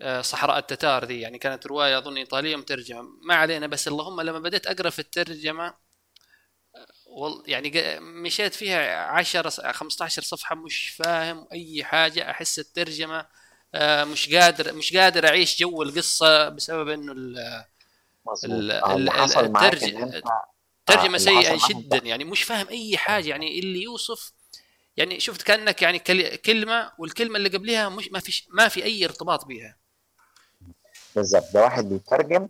آه، صحراء التتار ذي يعني كانت رواية أظن إيطالية مترجمة ما علينا بس اللهم لما بديت أقرأ في الترجمة آه، وال يعني مشيت فيها 10 س- 15 صفحة مش فاهم أي حاجة أحس الترجمة آه، مش قادر مش قادر أعيش جو القصة بسبب إنه ال- مظبوط. ال- آه، اللي ال- حصل معاك الترج- إن أنت ترجمه اللي سيئه جدا يعني مش فاهم أي حاجة يعني اللي يوصف يعني شفت كأنك يعني كل- كلمة والكلمة اللي قبلها مش ما في ما في أي ارتباط بها بالظبط ده واحد بيترجم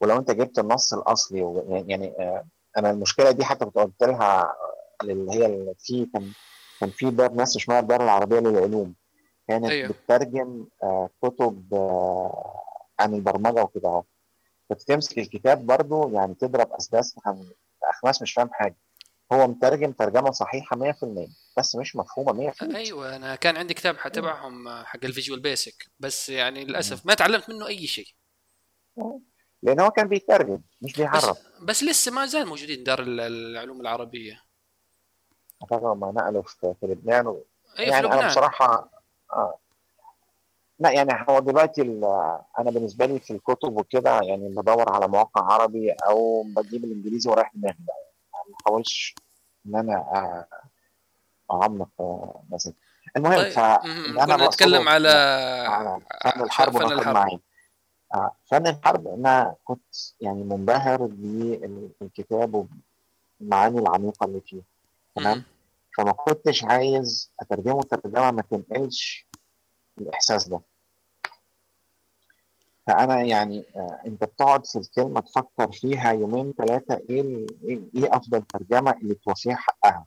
ولو أنت جبت النص الأصلي يعني آه، أنا المشكلة دي حتى كنت قلت لها اللي هي في كان كان في دار ناس اسمها الدار العربية للعلوم. كانت أيوه. بتترجم آه، كتب آه، عن البرمجة وكده أهو. كنت تمسك الكتاب برضو يعني تضرب اسداس اخماس مش فاهم حاجة. هو مترجم ترجمة صحيحة 100% بس مش مفهومة 100% أيوه أنا كان عندي كتاب تبعهم آه، حق ال Visual Basic بس يعني للأسف ما تعلمت منه أي شيء. لأن هو كان بيترجم مش بس بيعرف. بس لسه ما زال موجودين دار ال- العلوم العربية. طبعا ما نقلوا في لبنان. و... أي في يعني أنا لبنان. بصراحة آه. لا يعني هو دلوقتي أنا بالنسبة لي في الكتب وكده يعني بدور على مواقع عربي أو بجيب الإنجليزي ورايح دماغي يعني ما بحاولش إن أنا آه، أعمق آه، مثلا المهم طيب مهم. أنا على على فن الحرب فن الحرب. آه، فن الحرب أنا كنت يعني منبهر بالكتاب والمعاني العميقة اللي فيه. تمام. فما كنتش عايز أترجمه ترجمة ما تنقلش الإحساس ده. فأنا يعني آه أنت بتقعد في الكلمة تفكر فيها يومين ثلاثة إيه إيه أفضل ترجمة اللي توفيها حقها.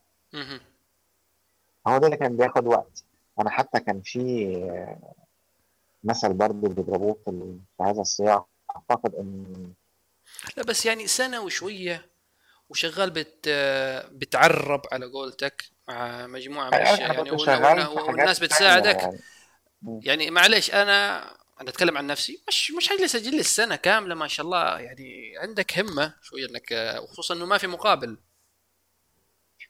هو ده اللي كان بياخد وقت. أنا حتى كان في آه، مثل برضه بيضربوه في هذا السياق أعتقد إن لا بس يعني سنة وشوية وشغال بت بتعرب على قولتك مع مجموعة من أنا الأشياء أنا يعني والناس بتساعدك. يعني. يعني معلش أنا أنا أتكلم عن نفسي مش مش هجلس أجلس السنة كاملة ما شاء الله. يعني عندك همة شوية إنك وخصوصا إنه ما في مقابل.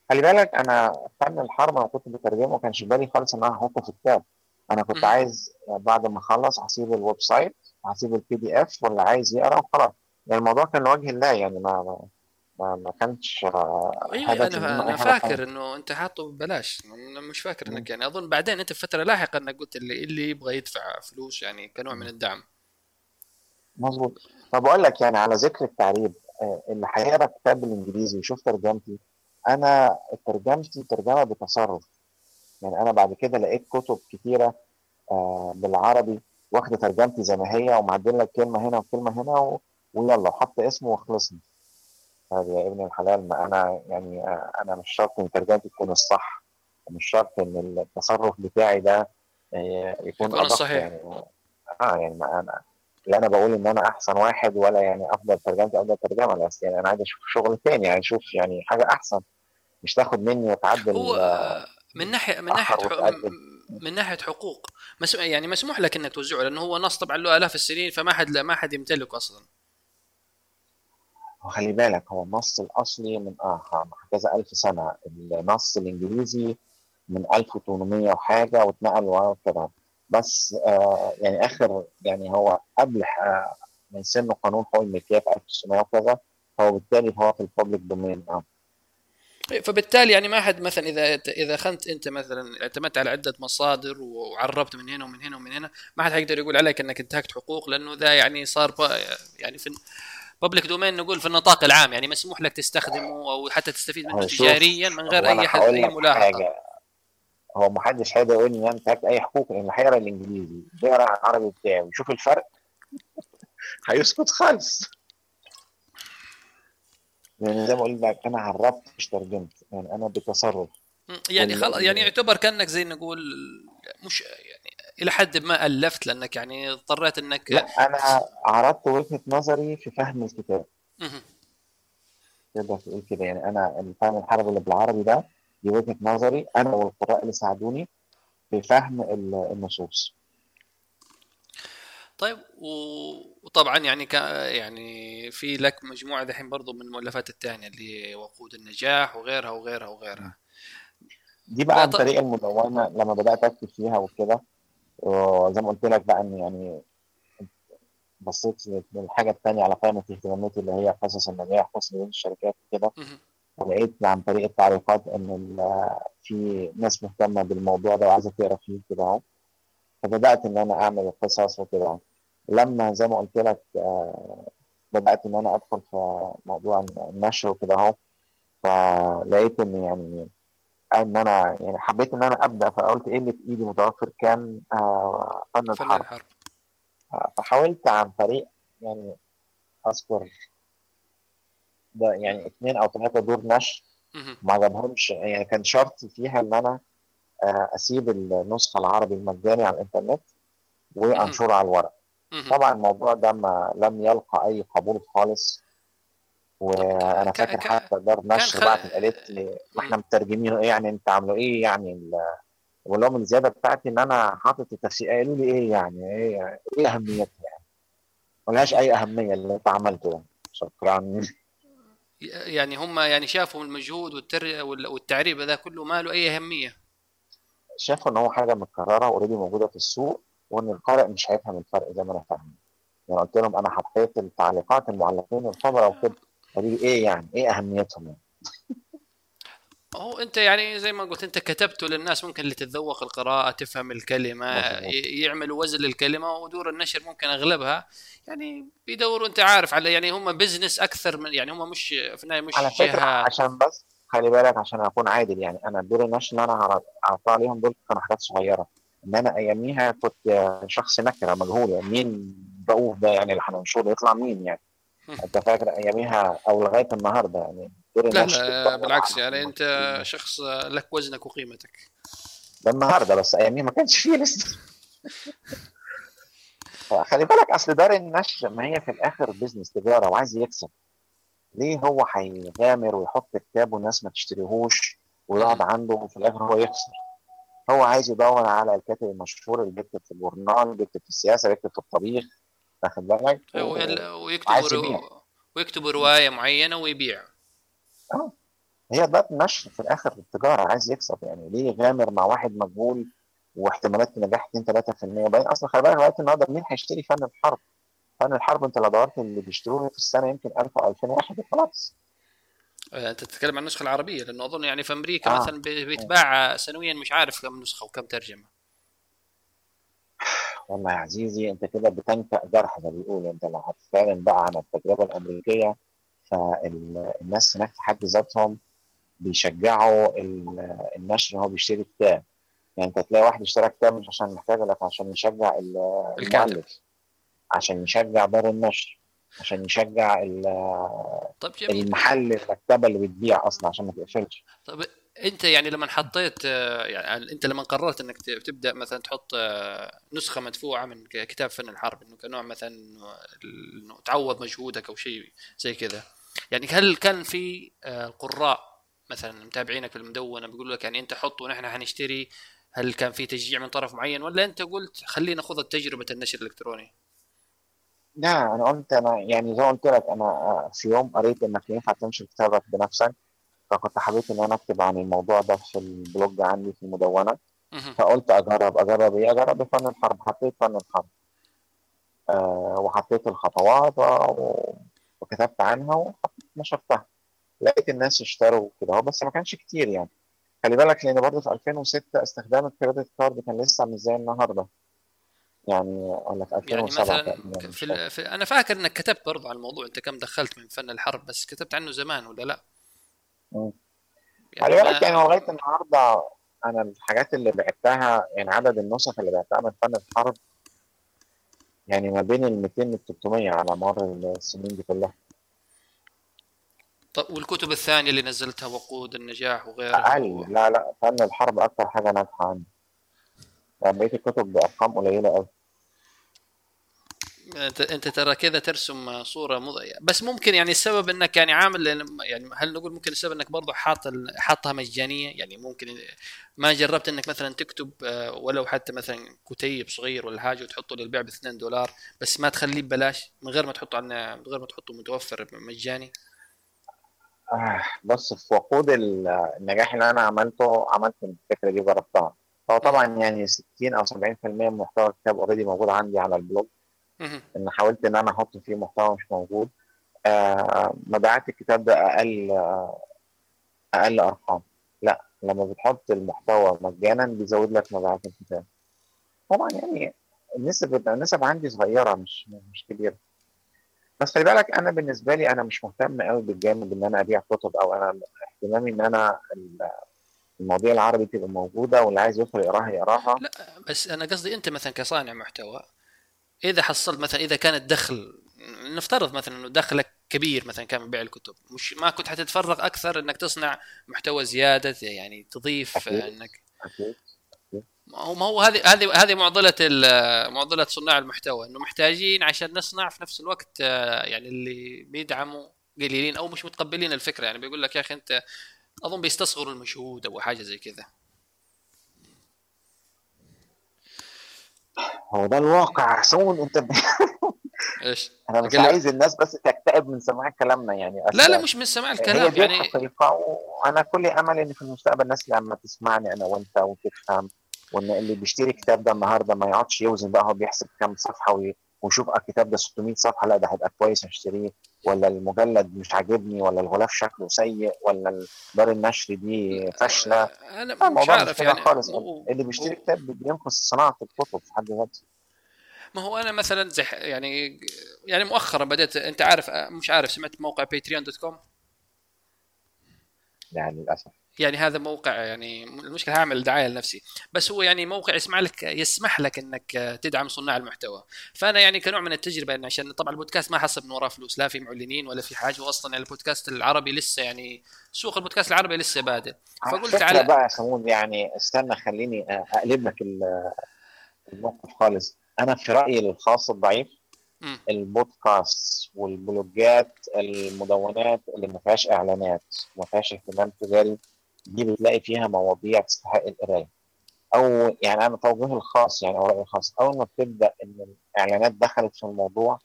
خلي بالك أنا فن الحرب أنا كنت بترجمه ما كانش في بالي خالص إن أنا احطه في كتاب أنا كنت مهم. عايز بعد ما أخلص هسيب ال website هسيب ال PDF واللي عايز يقرأ وخلاص يعني الموضوع كان لوجه الله يعني ما ما ما, ما كانش آه، أيوه أنا أنا حاجة فاكر إنه أنت حاطه ببلاش أنا مش فاكر. إنك يعني أظن بعدين أنت في فترة لاحقة إنك قلت اللي اللي يبغى يدفع فلوس يعني كنوع من. الدعم مظبوط فبقول لك يعني على ذكر التعريب آه، اللي هيقرا كتاب بالإنجليزي ويشوف ترجمتي أنا ترجمتي ترجمة بتصرف يعني أنا بعد كده لقيت كتب كتيرة آه، بالعربي واخدة ترجمتي زي ما هي ومعدل لك كلمة هنا وكلمة هنا و... ويلا وحط اسمه وخلصنا طيب يا ابن الحلال ما أنا يعني آه، أنا مش شرط إن ترجمتي تكون الصح مش شرط إن التصرف بتاعي ده آه، يكون يكون الصحيح يعني. آه يعني ما أنا لا أنا بقول إن أنا أحسن واحد ولا يعني أفضل ترجمتي أفضل ترجمة بس يعني أنا عايز أشوف شغل تاني يعني أشوف يعني حاجة أحسن مش تاخد مني وتعدل هو من ناحيه من ناحية من ناحية حقوق. مس... يعني مسموح لك إنك توزعه لأنه هو نص طبعا له آلاف السنين فما حد ما حد يمتلكه أصلا. وخلي بالك هو النص الأصلي من آه كذا ألف سنة. النص الإنجليزي من 1800 وحاجة واتنقل وكده. بس آه يعني آخر يعني هو قبل آه من سن قانون حقوق الملكية في 1900 وكذا هو بالتالي هو في ال public domain آه. فبالتالي يعني ما حد مثلا إذا إذا كنت أنت مثلا اعتمدت على عدة مصادر وعربت من هنا ومن هنا ومن هنا ما حد حيقدر يقول عليك إنك انتهكت حقوق لأنه ذا يعني صار يعني في public domain نقول في النطاق العام يعني مسموح لك تستخدمه أو حتى تستفيد منه تجاريا من غير أي حد أي لك ملاحظه حاجة. هو ما حدش هيقدر يقول لي ان أنا انتهكت أي حقوق لأن هيقرا الإنجليزي بيقرا العربي بتاعي ويشوف الفرق. هيسكت خالص. لأن زي ما قلت لك أنا عربت مش ترجمت. يعني أنا بتصرف. يعني خلاص يعني يعتبر كأنك زي نقول مش يعني إلى حد ما ألفت لأنك يعني اضطريت إنك لا أنا عرضت وجهة نظري في فهم الكتاب. تقدر تقول كده. يعني أنا الفهم الحرب اللي بالعربي ده دي وجهة نظري أنا والقراء اللي ساعدوني في فهم النصوص. طيب وطبعا يعني ك... يعني في لك مجموعة دحين برضو من المؤلفات الثانية اللي وقود النجاح وغيرها وغيرها وغيرها. دي بقى عن طريق المدونه لما بدأت أكتب فيها وكده. وزي ما قلت لك بقى إن يعني بصيت للحاجة الثانية على قائمة اهتماماتي اللي هي قصص النجاح قصص الشركات وكده. ولقيت عن طريق التعليقات إن في ناس مهتمة بالموضوع ده وعايزة تقرأ فيه كده أهو. فبدأت إن أنا أعمل القصص وكده لما زي ما قلت لك آه، بدأت إن أنا أدخل في موضوع النشر وكده أهو. فلقيت إن يعني إن أنا يعني حبيت إن أنا أبدأ فقلت إيه اللي في إيدي متوفر كان آه، فن الحرب. فحاولت عن طريق يعني أذكر ده يعني اثنين أو ثلاثة دور نشر. ما عجبهمش. يعني كان شرط فيها إن أنا آه، أسيب النسخة العربي المجاني على الإنترنت وأنشرها على الورق. طبعا الموضوع ده ما لم يلقى أي قبول خالص وأنا فاكر حتى دار نشر بعد قالت لي ما إحنا مترجمين إيه؟ يعني أنت عامله إيه؟ يعني بقول لهم الزياده بتاعتي إن أنا حاطط التفسير قالوا لي إيه يعني؟ إيه إيه أهميتها يعني؟ ملهاش أي أهمية اللي أنت عملته ده. شكرا. يعني هم يعني شافوا المجهود والتر... والتعريب هذا كله ما له أي أهمية. شافوا إن هو حاجة متكرره اوريدي موجودة في السوق. وإن القارئ مش هيفهم الفرق زي ما أنا فاهم يعني قلت لهم أنا حطيت التعليقات المعلقين الخبراء وكده. لي إيه يعني؟ إيه أهميتهم يعني؟ هو أنت يعني زي ما قلت أنت كتبته للناس ممكن اللي تتذوق القراءة تفهم الكلمة يعملوا وزن للكلمه ودور النشر ممكن أغلبها. يعني بيدوروا أنت عارف على يعني هم بزنس أكثر من يعني هم مش في النهاية مش على فكرة عشان بس خلي بالك عشان أكون عادل يعني أنا دور النشر اللي أنا أعطاه عليهم دول كانوا حاجات صغيرة. إن أنا أياميها كنت شخص نكرة مجهول. يعني مين رؤوف ده يعني؟ اللي هننشره يطلع مين يعني؟ أنت فاكر أياميها أو لغاية النهارده يعني؟ لا لا بالعكس يعني أنت شخص لك وزنك وقيمتك. ده النهارده بس أياميها ما كانش فيه لسه. خلي بالك أصل دار النشر ما هي في الآخر بزنس تجارة وعايز يكسب. ليه هو هيغامر ويحط كتاب والناس ما تشتريهوش ويقعد عنده وفي الآخر هو يخسر؟ هو عايز يدور على الكاتب المشهور اللي بيكتب في الجورنال بيكتب في السياسة بيكتب في الطبيخ واخد بالك؟ ويكتب ويكتب رواية معينة ويبيع. آه. هي ده النشر في الآخر التجارة عايز يكسب. يعني ليه يغامر مع واحد مجهول واحتمالات النجاح 2 3% وبعدين أصلا خلي بالك لغاية النهارده مين هيشتري فن الحرب؟ فن الحرب أنت لو دورت اللي بيشتروه في السنة يمكن 1000 أو 2000 واحد وخلاص. أنت تتكلم عن النسخة العربية لأنه أظن يعني في أمريكا آه. مثلا بيتباع سنويا مش عارف كم نسخة وكم ترجمة. والله يا عزيزي أنت كده بتنكأ جرح زي ما بيقولوا. أنت لو هتتكلم بقى عن التجربة الأمريكية فالناس هناك في حد ذاتهم بيشجعوا النشر إن هو بيشتري كتاب. يعني أنت تلاقي واحد اشترى كتاب مش عشان محتاجه لك عشان يشجع المؤلف عشان يشجع دار النشر. عشان يشجع طب جميل. المحل المكتبة اللي بتبيع أصلا عشان ما تقفلش طب أنت يعني لما حطيت يعني أنت لما قررت إنك تبدأ مثلا تحط نسخة مدفوعة من كتاب فن الحرب إنه كنوع مثلا انه تعوض مجهودك أو شيء زي كذا يعني هل كان في قراء مثلا متابعينك في المدونة بيقولوا لك يعني أنت حط ونحن حنشتري هل كان في تشجيع من طرف معين ولا أنت قلت خلينا نأخذ تجربه النشر الإلكتروني؟ لا أنا قلت أنا يعني زي ما قلت لك أنا في يوم قريت انك ينفع تنشر كتابك بنفسك فكنت حبيت إن أنا أكتب عن الموضوع ده في البلوج عندي في المدونة. فقلت أجرب أجرب إيه؟ أجرب فن الحرب. حطيت فن الحرب. أه وحطيت الخطوات وكتبت عنها ونشرتها. لقيت الناس اشتروا كده بس ما كانش كتير يعني. خلي بالك لأن برضه في 2006 استخدام الكريدت كارد كان لسه مش زي النهارده. يعني ولا في 2007 يعني مثلا في, في أنا فاكر إنك كتبت برضه عن الموضوع أنت كم دخلت من فن الحرب بس كتبت عنه زمان ولا لأ؟ يعني خلي بالك يعني لغاية النهارده أنا الحاجات اللي بعتها يعني عدد النسخ اللي بعتها من فن الحرب يعني ما بين ال 200 وال 300 على مر السنين دي كلها. طب والكتب الثانية اللي نزلتها وقود النجاح وغيرها أقل. و... لا لا فن الحرب أكثر حاجة ناجحة عندي. يعني بقية الكتب بأرقام قليلة قوي انت أنت ترى كذا ترسم صورة مض... بس ممكن يعني السبب إنك يعني عامل يعني هل نقول ممكن السبب إنك برضه حاط. حاطها مجانية؟ يعني ممكن ما جربت إنك مثلا تكتب آه، ولو حتى مثلا كتيب صغير ولا حاجة وتحطه للبيع ب 2 دولار بس ما تخليه ببلاش من غير ما تحطه على من غير ما تحطه متوفر مجاني؟ آه بص في وقود النجاح اللي أنا عملته عملت الفكرة دي جربتها هو طبعا يعني 60 أو 70% من محتوى الكتاب already موجود عندي على ال blog. إن حاولت إن أنا أحط فيه محتوى مش موجود آه مبيعات الكتاب ده أقل آه أقل أرقام. لا لما بتحط المحتوى مجانا بيزود لك مبيعات الكتاب. طبعا يعني النسب النسب عندي صغيرة مش مش كبيرة. بس خلي بالك أنا بالنسبة لي أنا مش مهتم قوي بالجانب إن أنا أبيع كتب أو أنا اهتمامي إن أنا المواضيع العربي تبقى موجودة واللي عايز يدخل يقراها يقراها. لا بس أنا قصدي أنت مثلا كصانع محتوى إذا حصلت مثلا إذا كان الدخل نفترض مثلا إنه دخلك كبير مثلا كان من بيع الكتب مش ما كنت حتتفرغ أكثر إنك تصنع محتوى زيادة يعني تضيف أكيد. إنك أكيد. ما هو ما هو هذه هذه هذه معضلة معضلة صناع المحتوى إنه محتاجين عشان نصنع في نفس الوقت آه، يعني اللي بيدعموا قليلين أو مش متقبلين الفكرة يعني بيقول لك يا أخي أنت أظن بيستصغروا المجهود أو حاجة زي كذا هو ده الواقع سون انت ب... إيش؟ أنا مش عايز الناس بس تكتئب من سماع كلامنا يعني. لا لا مش من سماع الكلام هي يعني حقيقة. وأنا كل امل إن في المستقبل الناس لما تسمعني أنا وأنت وتفهم وإن اللي بيشتري كتاب ده النهارده ما يقعدش يوزن بقى هو بيحسب كام صفحة وي... ويشوف الكتاب ده 600 صفحة لا ده هيبقى كويس اشتريه ولا المجلد مش عاجبني ولا الغلاف شكله سيء ولا دار النشر دي فاشلة. أنا مش عارف يعني. خالص. مو... اللي بيشتري كتاب بينقص صناعة الكتب في حد ذاته ما هو أنا مثلا زي يعني يعني مؤخرا بدات أنت عارف مش عارف سمعت موقع Patreon dot com يعني للأسف. يعني هذا موقع يعني المشكلة هعمل دعاية لنفسي. بس هو يعني موقع يسمح لك يسمح لك إنك تدعم صناع المحتوى. فأنا يعني كنوع من التجربة يعني عشان طبعا البودكاست ما حسب من وراه فلوس لا في معلنين ولا في حاجة واصلا يعني البودكاست العربي لسه يعني سوق البودكاست العربي لسه بادئ. فقلت على بقى سمون يعني استنى خليني أقلب لك الموقف خالص. أنا في رأيي الخاص الضعيف البودكاست والبلوجات المدونات اللي ما فيهاش إعلانات وما فيهاش اهتمام تجاري. دي بتلاقي فيها مواضيع تستحق القراية. أو يعني أنا توجهي الخاص يعني أو رأيي الخاص. أول ما بتبدأ إن الإعلانات دخلت في الموضوع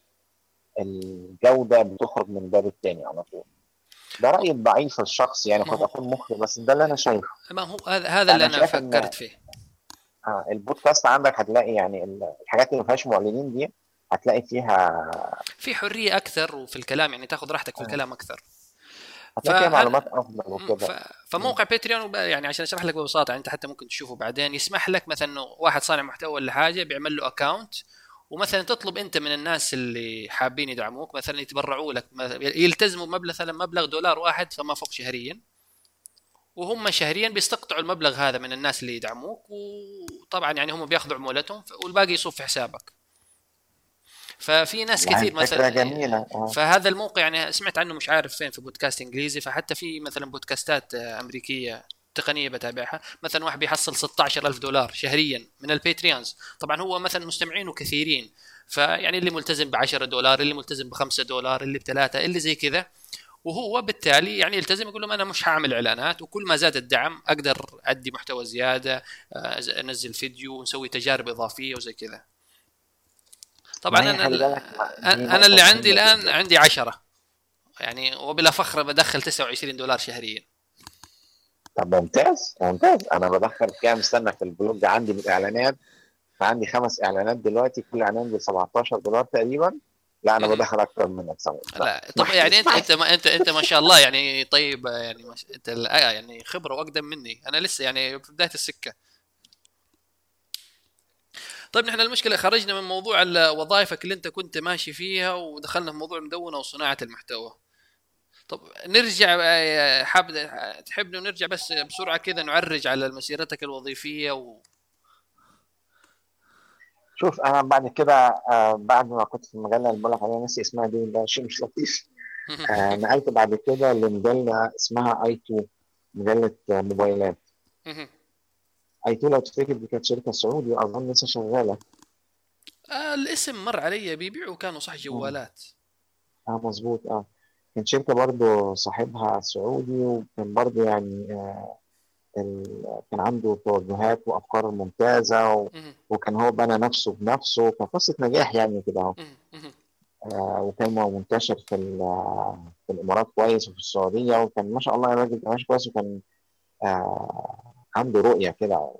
الجودة بتخرج من الباب الثاني على طول. ده رايي الضعيف الشخصي يعني قد أكون مخطئ بس ده اللي أنا شايفه. ما هو هذا هذا اللي أنا فكرت فيه. آه البودكاست عندك هتلاقي يعني الحاجات اللي ما فيهاش معلنين دي هتلاقي فيها في حرية أكثر وفي الكلام يعني تاخذ راحتك في آه. الكلام أكثر. هتلاقي معلومات أفضل ف... فموقع Patreon يعني عشان أشرح لك ببساطة يعني أنت حتى ممكن تشوفه بعدين. يسمح لك مثلا واحد صانع محتوى ولا حاجة بيعمل له account ومثلا تطلب أنت من الناس اللي حابين يدعموك مثلا يتبرعوا لك يلتزموا بمبلغ مثلا مبلغ دولار واحد فما فوق شهريا. وهم شهريا بيستقطعوا المبلغ هذا من الناس اللي يدعموك وطبعا يعني هم بياخذوا عمولتهم والباقي يصب في حسابك. ففي ناس كثير مثلا جميلة. آه. فهذا الموقع يعني سمعت عنه مش عارف فين في بودكاست إنجليزي فحتى في مثلا بودكاستات أمريكية تقنية بتابعها مثلا واحد بيحصل 16000 دولار شهريا من الباتريونز طبعا هو مثلا مستمعينه كثيرين فيعني اللي ملتزم ب 10 دولار اللي ملتزم ب 5 دولار اللي بثلاثة اللي زي كذا وهو بالتالي يعني يلتزم يقول لهم أنا مش هعمل إعلانات وكل ما زاد الدعم أقدر أدي محتوى زيادة آه، أنزل فيديو ونسوي تجارب إضافية وزي كذا طبعا أنا أنا اللي عندي الآن عندي عشرة. يعني وبلا فخر بدخل 29 دولار شهريا. طب ممتاز ممتاز. أنا بدخل كام؟ استنى في البلوج عندي بالاعلانات فعندي خمس إعلانات دلوقتي كل إعلان ب 17 دولار تقريبا. لا أنا بدخل أكثر منك لا طب يعني انت أنت ما انت أنت ما شاء الله يعني طيب يعني أنت يعني خبرة وأقدم مني. أنا لسه يعني في بداية السكة. طيب نحن المشكلة خرجنا من موضوع وظائفك اللي انت كنت ماشي فيها ودخلنا في موضوع المدونه وصناعة المحتوى. طب نرجع حاب تحب نرجع بس بسرعة كذا نعرج على مسيرتك الوظيفية و... شوف أنا بعد كده آه، بعد ما كنت في المجله اللي بقول عليها نسي اسمها دي ده شيء مش لطيف. آه، نقلت بعد كده لمجلة اسمها آي 2 مجلة موبايلات. اي 2 لو تفتكر دي كانت شركة سعودي أظن لسه شغالة آه الاسم مر علي بيبيعوا كانوا صح جوالات آه مظبوط آه كان شركة برضو صاحبها سعودي وكان برضو يعني آه كان عنده توجهات وأفكار ممتازة و-. وكان هو بنى نفسه بنفسه قصة نجاح يعني كده أهو. آه وكان منتشر في في الإمارات كويس وفي السعودية وكان ما شاء الله الراجل كان ماشي كويس وكان آه عنده رؤية كده.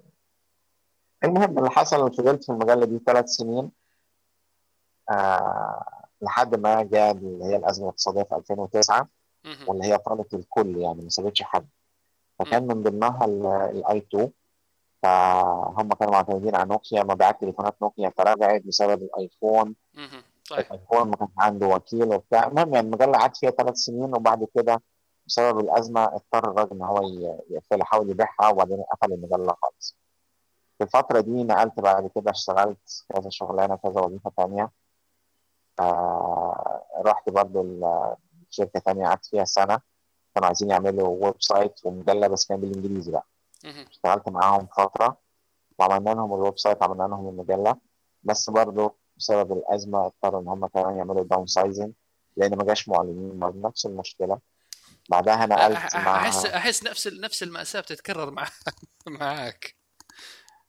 المهم اللي حصل فضلت في المجلة دي ثلاث سنين آه لحد ما جاء اللي هي الأزمة الاقتصادية في 2009 مهم. واللي هي طالت الكل يعني ما سابتش حد. فكان من ضمنها ال i2 فهم كانوا معتمدين على نوكيا مبيعات تليفونات نوكيا تراجعت بسبب الآيفون. صحيح الآيفون ما كانش عنده وكيل وبتاع. المهم يعني المجلة قعدت فيها ثلاث سنين وبعد كده بسبب الأزمة اضطر الراجل إن هو يقفلها حاول يبيعها وبعدين قفل المجلة خالص. في الفترة دي نقلت بعد كده اشتغلت كذا شغلانة كذا وظيفة تانية. آه رحت برضو ال- شركة تانية قعدت فيها سنة. كانوا عايزين يعملوا website ومجلة بس كان بالإنجليزي بقى. اشتغلت معاهم فترة وعملنا لهم ال website عملنا لهم المجلة. بس برضه بسبب الأزمة اضطروا إن هم كمان يعملوا downsizing لأن ما جاش معلنين. برضه نفس المشكلة. بعدها نقلت أح- مع أحس أحس نفس نفس المأساة بتتكرر مع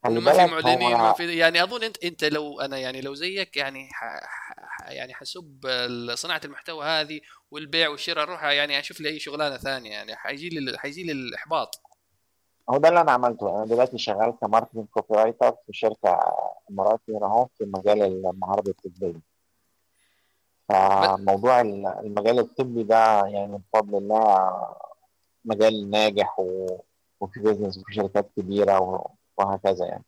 خلي إنه ما في معلنين ما في يعني أظن أنت أنت لو أنا يعني لو زيك يعني ح... ح... يعني حسب صناعة المحتوى هذه والبيع والشراء أروح يعني أشوف لي أي شغلانة ثانية يعني حيجي لي حيجي لي الإحباط. هو ده اللي أنا عملته. أنا دلوقتي شغال ك marketing copywriter في شركة إماراتي هنا أهو في مجال المهارات الطبية. فموضوع ال- المجال الطبي ده يعني بفضل الله مجال ناجح و... وفي business وفي شركات كبيرة و... وهكذا يعني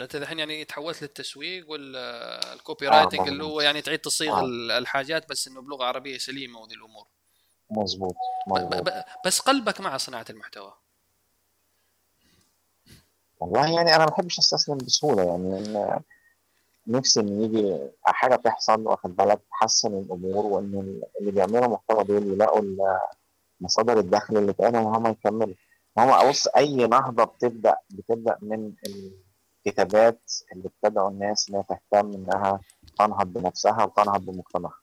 أنت الحين يعني تحولت للتسويق وال copy آه، writing اللي هو. يعني تعيد تصيغ آه. ال- الحاجات بس إنه بلغة عربية سليمة وذي الأمور مظبوط ب... مظبوط ب... بس قلبك مع صناعة المحتوى والله يعني أنا ما بحبش أستسلم بسهولة يعني إن نفسي إن يجي حاجة تحصل واخد بالك؟ تحسن الأمور وإن اللي بيعملوا محتوى دول يلاقوا مصادر الدخل اللي تقالهم وهم يكملوا. هم بص أي نهضه بتبدأ بتبدأ من الكتابات اللي بتدعو الناس انها تهتم إنها تنهض بنفسها وتنهض بمجتمعها.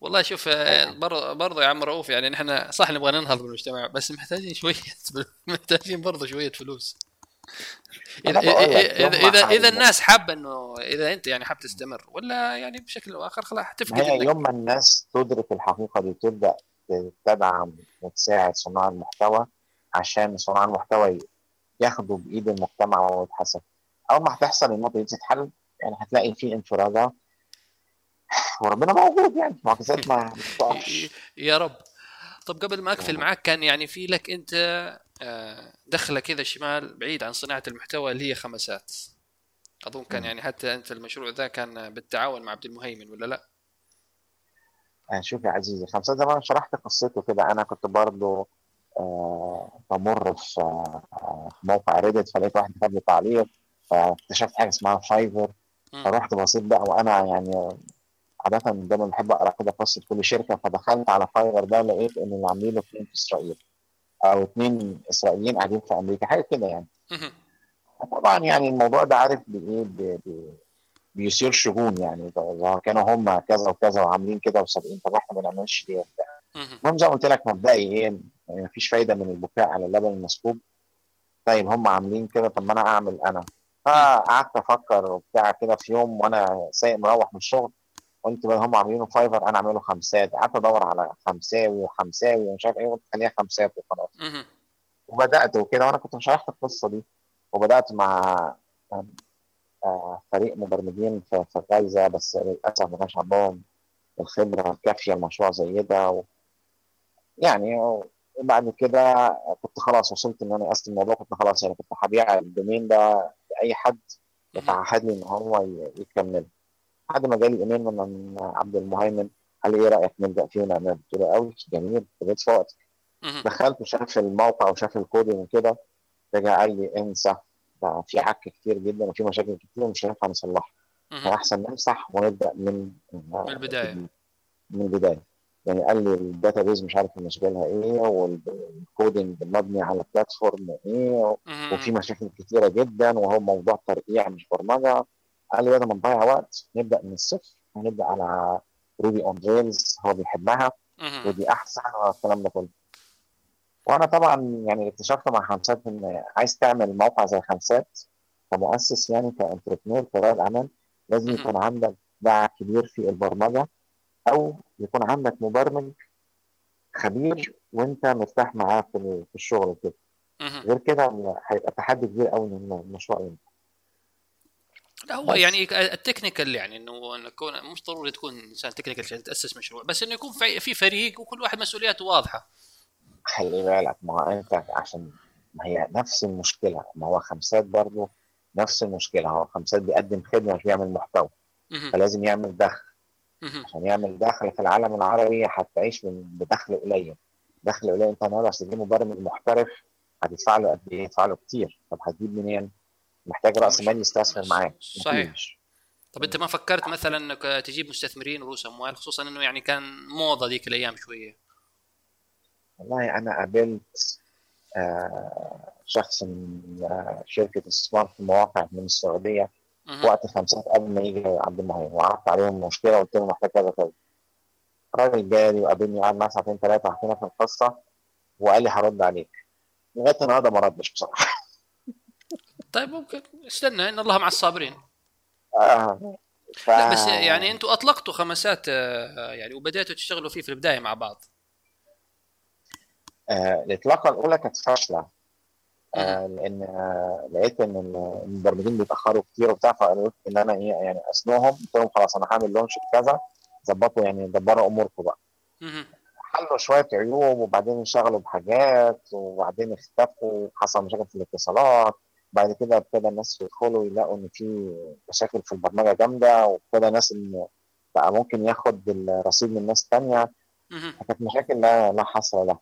والله شوف آه، برضه يا عم رؤوف يعني نحن صح نبغى ننهض بالمجتمع بس محتاجين شوية محتاجين برضه شوية فلوس. اذا اذا اذا, إذا حد- الناس حابة إنه إذا أنت يعني حاب تستمر ولا يعني بشكل أو آخر خلاص حتفقد هي إنك. يوم ما الناس تدرك الحقيقة دي تبدأ تدعم وتساعد صناع المحتوى عشان صناع المحتوى ياخدوا بإيد المجتمع ويتحسن أول ما هتحصل النقطة دي تتحل يعني هتلاقي في انفرادة وربنا موجود يعني معجزات ما يا رب. طب قبل ما أقفل معك كان يعني في لك أنت دخلة كذا شمال بعيد عن صناعة المحتوى اللي هي خمسات أظن كان. يعني حتى أنت المشروع ذا كان بالتعاون مع عبد المهيمن ولا لا؟ آه، شوف يا عزيزي خمسات زي ما شرحت قصته كده أنا كنت برضو آه بمر في آه موقع Reddit فلقيت واحد كتب لي تعليق فاكتشفت حاجة اسمها Fiverr. فرحت بصيت بقى وأنا يعني عادة دايما بحب أقرأ كده قصة كل شركة فدخلت على Fiverr ده لقيت إن اللي عاملينه في إسرائيل أو اتنين إسرائيليين قاعدين في أمريكا حاجة كده يعني. طبعا يعني الموضوع ده عارف بإيه بيثير شجون يعني. كانوا هم كذا وكذا وعاملين كده وسابقين طب إحنا ما بنعملش ليه وبتاع مهم. المهم زي ما قلت لك مبدئي إيه يعني مفيش فايدة من البكاء على اللبن المسكوب. طيب هم عاملين كده طب ما أنا أعمل أنا. فقعدت أفكر وبتاع كده في يوم وأنا سايق مروح من الشغل. قلت بقى هم عاملينه فايفر أنا اعمله خمسات. قعدت أدور على خمساوي وخمساوي ومش عارف إيه قلت خليها خمسات وخلاص. وبدأت وكده وأنا كنت شرحت القصة دي. وبدأت مع آه، فريق مبرمجين في غزة بس للأسف ما كانش عندهم الخبرة الكافية لمشروع زي ده. و... يعني بعد كده كنت خلاص وصلت إن أنا قست الموضوع كنت خلاص يعني كنت هبيع الدومين ده لأي حد يتعهد لي إن هو يكمله. لحد ما جالي إيميل من عبد المهيمن قال لي إيه رأيك نبدأ فيه ونعمله قلت له قوي جميل جيت في وقت مهم. دخلت وشاف الموقع وشاف ال coding وكده رجع قال لي انسى ده في عك كتير جدا وفي مشاكل كتير ومش هينفع نصلحها. فاحسن نمسح ونبدأ من من البداية. من البداية يعني قال لي ال database مش عارف مشاكلها إيه وال coding مبني على platform إيه. وفي مشاكل كتيرة جدا وهو موضوع ترقيع مش برمجة قال لي بدل ما نضيع وقت نبدأ من الصفر ونبدأ على Ruby on Rails هو بيحبها. ودي أحسن والكلام ده كله وأنا طبعا يعني اكتشفت مع خمسات إن عايز تعمل موقع زي خمسات كمؤسس يعني ك entrepreneur كرائد أعمال لازم. يكون عندك باع كبير في البرمجة أو يكون عندك مبرمج خبير وأنت مرتاح معاه في ال- في الشغل كده. غير كده هيبقى تحدي كبير قوي ان المشروع ينجح لا هو بس. يعني ال technical يعني إنه كون مش ضروري تكون إنسان technical عشان تأسس مشروع بس إنه يكون في فريق وكل واحد مسؤولياته واضحة خلي بالك ما أنت عشان ما هي نفس المشكلة ما هو خمسات برضه نفس المشكلة هو خمسات بيقدم خدمة مش بيعمل محتوى. فلازم يعمل دخل. عشان يعمل دخل في العالم العربي هتعيش بدخل قليل دخل قليل أنت النهارده عشان تجيب مبرمج محترف هتدفع له قد إيه؟ هتدفع له كتير طب هتجيب منين؟ محتاج رأس مال يستثمر معاه صحيح. مفيش. طب انت ما فكرت مثلا إنك تجيب مستثمرين رؤوس اموال خصوصا إنه يعني كان موضة ذيك الأيام شوية والله أنا قابلت آه، شخص من آه، شركة استثمار في مواقع من السعودية. وقت خمسات قبل ما يجي عبد المهيمن وعرضت عليهم المشكلة وقلت لهم محتاج كذا كذا الراجل جالي وقابلني قعد معاه ساعتين ثلاثة وحكينا في القصة وقال لي هرد عليك لغاية النهارده ما ردش بصراحة طيب ممكن. استنى إن الله مع الصابرين. آه. ف... لا بس يعني أنتم أطلقتوا خمسات آه، يعني وبدأتوا تشتغلوا فيه في البداية مع بعض. آه، الاطلاقه الاولى كانت فاشلة. آه لأن آه لقيت إن المبرمجين بيتأخروا كتير وبتاع فقلت إن أنا إيه يعني أسنوهم. قلت لهم خلاص أنا هعمل لونش بكذا ظبطوا يعني دبروا أموركم بقى. حلوا شوية عيوب وبعدين انشغلوا بحاجات وبعدين اختفوا حصل مشاكل في الاتصالات بعد كده ابتدى الناس يدخلوا يلاقوا إن في مشاكل في البرمجة جامدة وابتدى ناس إن بقى ممكن ياخد الرصيد من ناس تانية. مهم. فكانت مشاكل لا لا حصر لها.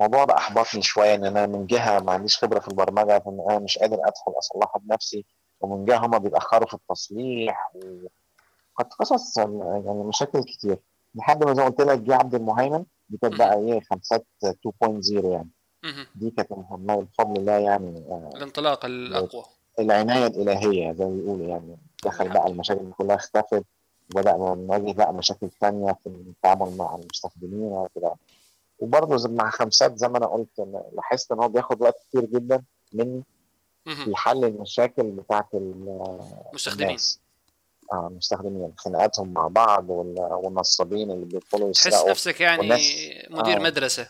الموضوع ده أحبطني شوية إن أنا من جهة ما عنديش خبرة في البرمجة فإن أنا مش قادر أدخل اصلحها بنفسي ومن جهة هما بيتأخروا في التصليح. وكانت قصص يعني مشاكل كتير. لحد ما زي ما قلت لك جه عبد المهيمن دي كانت بقى إيه خمسات 2.0 يعني. دي كانت المهمه بفضل الله يعني آه، الانطلاق الأقوى. العناية الإلهية زي ما بيقولوا يعني. دخل بقى المشاكل كلها اختفت وبدأنا نواجه بقى مشاكل ثانية في التعامل مع المستخدمين وكده. وبرضه مع خمسات زي ما أنا قلت لاحظت إن هو بياخد وقت كتير جدا. في حل المشاكل بتاعت ال- مستخدمين. الناس. آه المستخدمين خناقاتهم مع بعض وال- والنصابين اللي بيدخلوا تحس يسرقوا نفسك يعني مدير آه. مدرسة.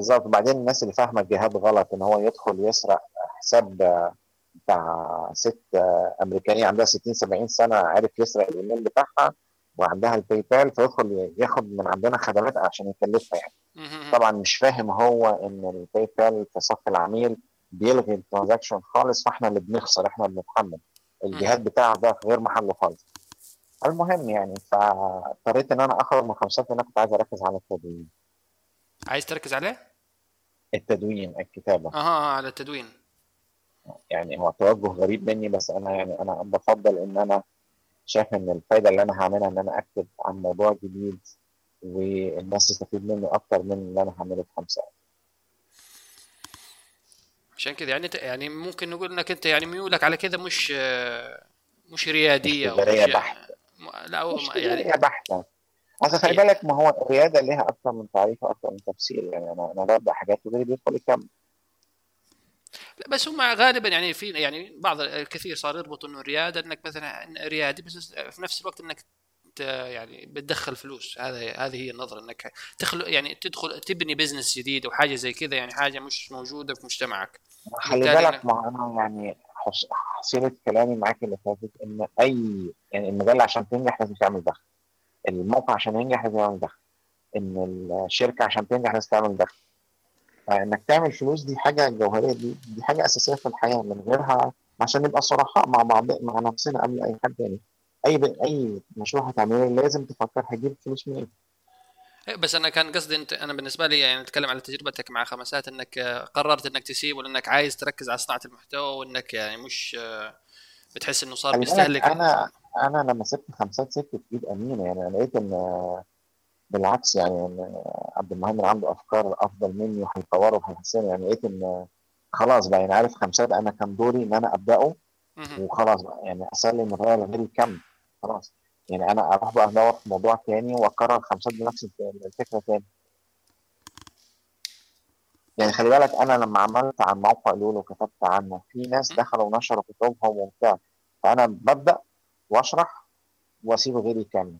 بالظبط. وبعدين الناس اللي فاهمة الجهاد غلط إن هو يدخل يسرق حساب بتاع ست أمريكانية عندها 60 70 سنة عارف يسرق الإيميل بتاعها وعندها الباي بال فيدخل ياخد من عندنا خدمات عشان يكلفها يعني. طبعا مش فاهم هو إن ال PayPal في صف العميل بيلغي ال transaction خالص فإحنا اللي بنخسر إحنا اللي بنتحمل. الجهاد بتاعه ده في غير محله خالص. المهم يعني فاضطريت إن أنا أخرج من خمسات لأن أنا كنت عايز أركز على التدوين عايز تركز عليه؟ التدوين الكتابة. أها على التدوين. يعني هو توجه غريب مني بس أنا يعني أنا بفضل إن أنا شايف إن الفايدة اللي أنا هعملها إن أنا أكتب عن موضوع جديد والناس تستفيد منه أكتر من اللي أنا هعمله في خمسة. عشان كذا يعني يعني ممكن نقول إنك أنت يعني ميولك على كذا مش مش ريادية مش بحتة. م- لا هو مش يعني يعني بحتة. أصل خلي بالك ما هو الريادة ليها أكتر من تعريف وأكتر من تفسير. يعني أنا أنا ببدا حاجات وغيري بيدخل يكمل. لا بس هم غالبا يعني في يعني بعض الكثير صار يربط إنه الريادة إنك مثلا ريادي بس في نفس الوقت إنك يعني بتدخل فلوس. هذا هذه هي النظرة إنك تخلق يعني تدخل تبني بزنس جديد أو حاجة زي كذا يعني حاجة مش موجودة في مجتمعك. خلي بالك ما أنا يعني حص- حصيله كلامي معاك اللي فاتت إن أي يعني المجله عشان تنجح لازم تعمل دخل. الموقع عشان ينجح لازم يعمل دخل. إن الشركة عشان تنجح لازم تعمل دخل. فإنك تعمل فلوس دي حاجة جوهرية دي دي حاجة أساسية في الحياة من غيرها عشان نبقى صرحاء مع بعض مع نفسنا قبل أي حد تاني. أي. أي مشروع هتعمله لازم تفكر هجيب فلوس منين. إيه، بس أنا كان قصدي أنت أنا بالنسبة لي يعني اتكلم على تجربتك مع خمسات إنك قررت إنك تسيب وإنك عايز تركز على صناعة المحتوى وإنك يعني مش آه، بتحس إنه صار بيستهلك أنا أنا لما سبت خمسات سبت في ايد أمينة. يعني أنا لقيت إن بالعكس يعني إن عبد المهيمن عنده أفكار أفضل مني وهيطوره وهيحسنه يعني لقيت إن خلاص بقى يعني عارف خمسات أنا كان دوري إن أنا أبدأه. وخلاص بقى. يعني أسلم الرايه لغير الكم. خلاص. يعني أنا أروح بقى أدور في موضوع تاني وأكرر خمسات بنفس الف- الفكرة تاني. يعني خلي بالك أنا لما عملت عن موقع لولو وكتبت عنه في ناس دخلوا ونشروا كتبهم وبتاع. فأنا ببدأ واشرح واسيب غيري يكمل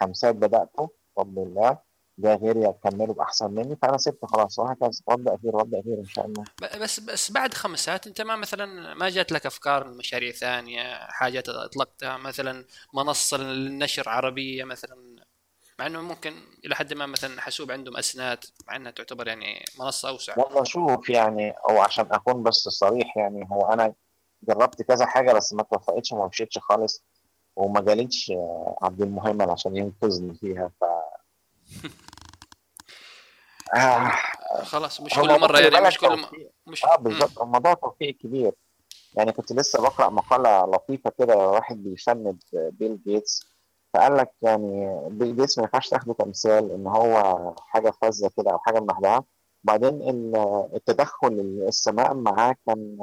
خمسات بدأته. بفضل الله ده غيري يكملوا بأحسن مني. فأنا سبت خلاص وهكذا. وابدا خير وابدا خير إن شاء الله. بس بس بعد خمس ساعات أنت ما مثلا ما جات لك أفكار لمشاريع ثانية حاجات أطلقتها مثلا منصة للنشر عربية مثلا؟ مع إنه ممكن إلى حد ما مثلا حاسوب عندهم أسناد مع إنها تعتبر يعني منصة أوسع. والله شوف يعني هو عشان أكون بس صريح يعني هو أنا جربت كذا حاجة بس ما توفقتش وما مشيتش خالص. وما جاليش آه، عبد المهيمن عشان ينقذني فيها ف آه. خلاص مش كل مرة يعني مش كل م... مش آه بالظبط. الموضوع توفيق كبير. يعني كنت لسه بقرأ مقالة لطيفة كده واحد بيفند بيل جيتس فقال لك يعني بيل جيتس ما ينفعش تاخده كمثال إن هو حاجة فذة كده أو حاجة من محلها وبعدين ال- التدخل السماء معاه كان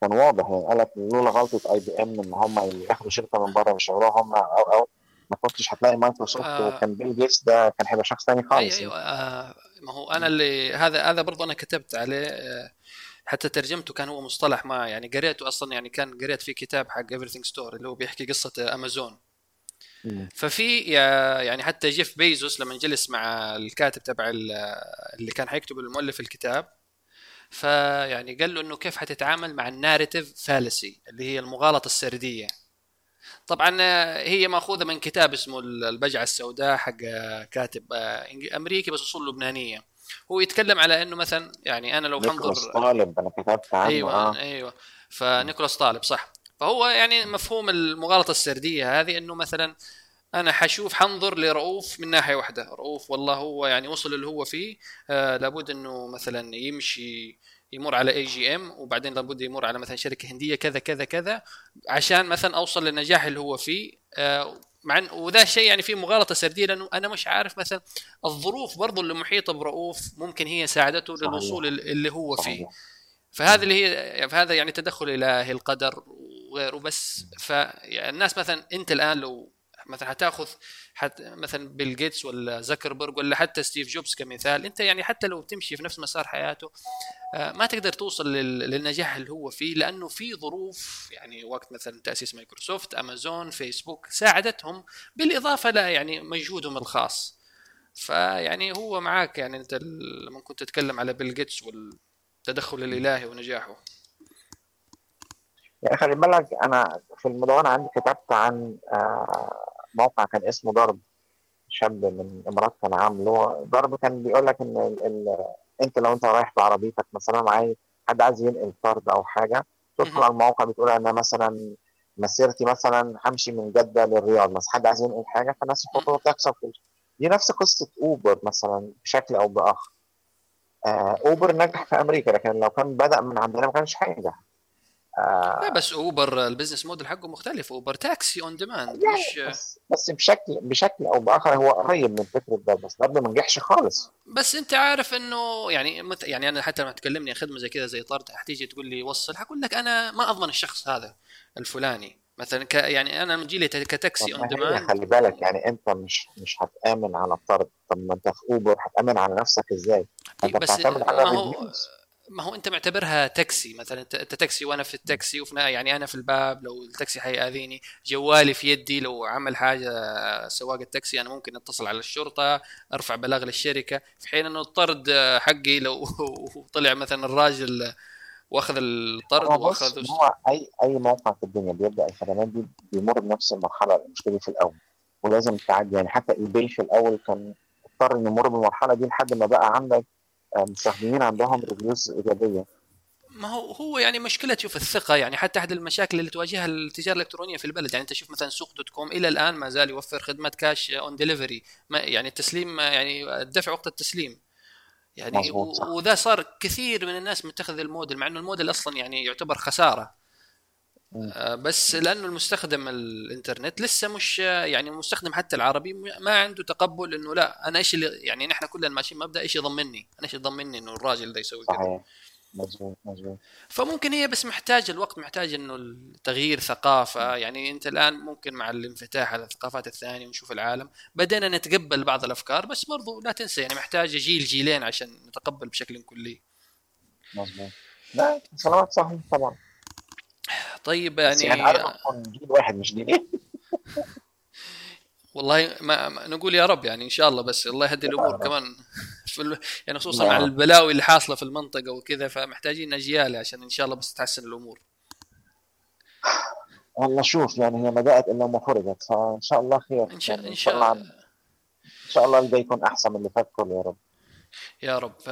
كان واضح يعني قال لك لولا غلطة IBM إن هم ياخدوا شركة من بره ويشغلوها هم أو أو ما كنتش هتلاقي مايكروسوفت آه. وكان بيل جيتس ده كان هيبقى شخص تاني أيوه خالص أيوه آه ما هو أنا اللي هذا هذا برضه أنا كتبت عليه آه حتى ترجمته كان هو مصطلح ما يعني قريته أصلا يعني كان قريت في كتاب حق Everything Store اللي هو بيحكي قصة امازون. ففي يعني حتى جيف بيزوس لما جلس مع الكاتب تبع ال- اللي كان حيكتب المؤلف الكتاب فيعني قال له إنه كيف حتتعامل مع ال narrative fallacy اللي هي المغالطة السردية. طبعا آه، هي مأخوذة من كتاب اسمه البجعة السوداء حق آه، كاتب آه، أمريكي بس اصول لبنانية. هو يتكلم على إنه مثلا يعني أنا لو نيكولاس حنظر طالب أنا كتبت عنه أيوه آه. أيوه. فنيكولاس طالب صح. فهو يعني مفهوم المغالطة السردية هذه إنه مثلا أنا حشوف حنظر لرؤوف من ناحية واحدة. رؤوف والله هو يعني وصل اللي هو فيه. آه لابد إنه مثلا يمشي يمر على IGM وبعدين لابد يمر على مثلا شركة هندية كذا كذا كذا عشان مثلا أوصل للنجاح اللي هو فيه. آه مع وذا الشيء يعني فيه مغالطة سردية لأنه أنا مش عارف مثلا الظروف برضو اللي محيطة برؤوف ممكن هي ساعدته. للوصول اللي هو فيه. فهذا اللي هي فهذا يعني تدخل إلهي القدر وغيره. بس فالناس مثلا أنت الآن لو مثلا حتاخذ حت مثلا بيل جيتس ولا زكربرج ولا حتى ستيف جوبز كمثال انت يعني حتى لو تمشي في نفس مسار حياته آه، ما تقدر توصل لل- للنجاح اللي هو فيه لأنه في ظروف يعني وقت مثلا تأسيس مايكروسوفت أمازون فيسبوك ساعدتهم بالإضافة ل يعني مجهودهم الخاص. فيعني هو معاك يعني أنت لما كنت تتكلم على بيل جيتس والتدخل الإلهي ونجاحه. يعني خلي بالك أنا في المدونة عندي كتبت عن آه، موقع كان اسمه ضرب شاب من الامارات كان عامله ضرب كان بيقول لك إن ال ال أنت لو أنت رايح بعربيتك مثلا عايز حد عايز ينقل فرد أو حاجة تدخل. على الموقع بتقول أنا مثلا مسيرتي مثلا همشي من جدة للرياض مثلا حد عايز ينقل حاجة فالناس يحطوا تكسب فلوس دي نفس قصة أوبر مثلا بشكل أو بآخر. آه، أوبر نجح في أمريكا لكن لو كان بدأ من عندنا ما كانش هينجح آه، لا بس اوبر ال business model حقه مختلف. اوبر تاكسي on demand مش بس بس بشكل بشكل أو بآخر هو قريب من فكرة ده بس برضه ما نجحش خالص. بس أنت عارف إنه يعني مت يعني أنا حتى لما تكلمني خدمه زي كذا زي طرد حتيجي تقول لي وصل حقول لك أنا ما أضمن الشخص هذا الفلاني. مثلا ك يعني أنا لما لي كتاكسي on demand خلي بالك يعني أنت مش مش هتآمن على الطرد. طب ما أنت في اوبر هتآمن على نفسك إزاي؟ أنت بس بتعتمد ما على هو ما هو أنت معتبرها تاكسي مثلا أنت تاكسي وأنا في التاكسي وفي يعني أنا في الباب لو التاكسي حيأذيني. جوالي في يدي لو عمل حاجة سواق التاكسي أنا ممكن أتصل على الشرطة أرفع بلاغ للشركة. في حين إنه الطرد حقي لو طلع مثلا الراجل وأخذ الطرد وأخذ هو أي أي موقع في الدنيا بيبدأ الخدمات دي بيمر بنفس المرحلة المشكلة في الأول. ولازم تعدي يعني حتى eBay في الأول كان اضطر إنه يمر بالمرحلة دي لحد ما بقى عندك مستخدمين عندهم reviews إيجابية. ما هو هو يعني مشكلة شوف الثقة يعني حتى أحد المشاكل اللي تواجهها التجارة الإلكترونية في البلد. يعني أنت شوف مثلا سوق dot com إلى الآن ما زال يوفر خدمة cash on delivery يعني التسليم يعني الدفع وقت التسليم. يعني وذا صار كثير من الناس متخذ الموديل مع إنه الموديل أصلا يعني يعتبر خسارة. بس لأنه المستخدم الإنترنت لسه مش يعني المستخدم حتى العربي ما عنده تقبل إنه لا أنا إيش اللي يعني نحن كلنا ماشيين مبدا إيش يضمني أنا إيش يضمني إنه الراجل ده يسوي كذا. صحيح. مظبوط مظبوط. فممكن هي بس محتاجه الوقت محتاج إنه تغيير ثقافة. يعني أنت الآن ممكن مع الانفتاح على الثقافات الثانية ونشوف العالم بدينا نتقبل بعض الأفكار بس برضو لا تنسى يعني محتاجه جيل جيلين عشان نتقبل بشكل كلي. مظبوط. لا كلامك صحيح طبعا. طيب يعني, يعني جيل واحد مش جيلين والله ما, ما نقول يا رب يعني إن شاء الله بس الله يهدي الأمور. كمان. في ال... يعني خصوصا مع. البلاوي اللي حاصلة في المنطقة وكذا فمحتاجين أجيال عشان إن شاء الله بس تحسن الأمور. والله شوف يعني هي ما بدأت الا ما فرضت فإن شاء الله خير. إن شاء يعني ان شاء الله الله إن شاء الله اللي يكون أحسن من اللي فات كله يا رب. يا رب. ف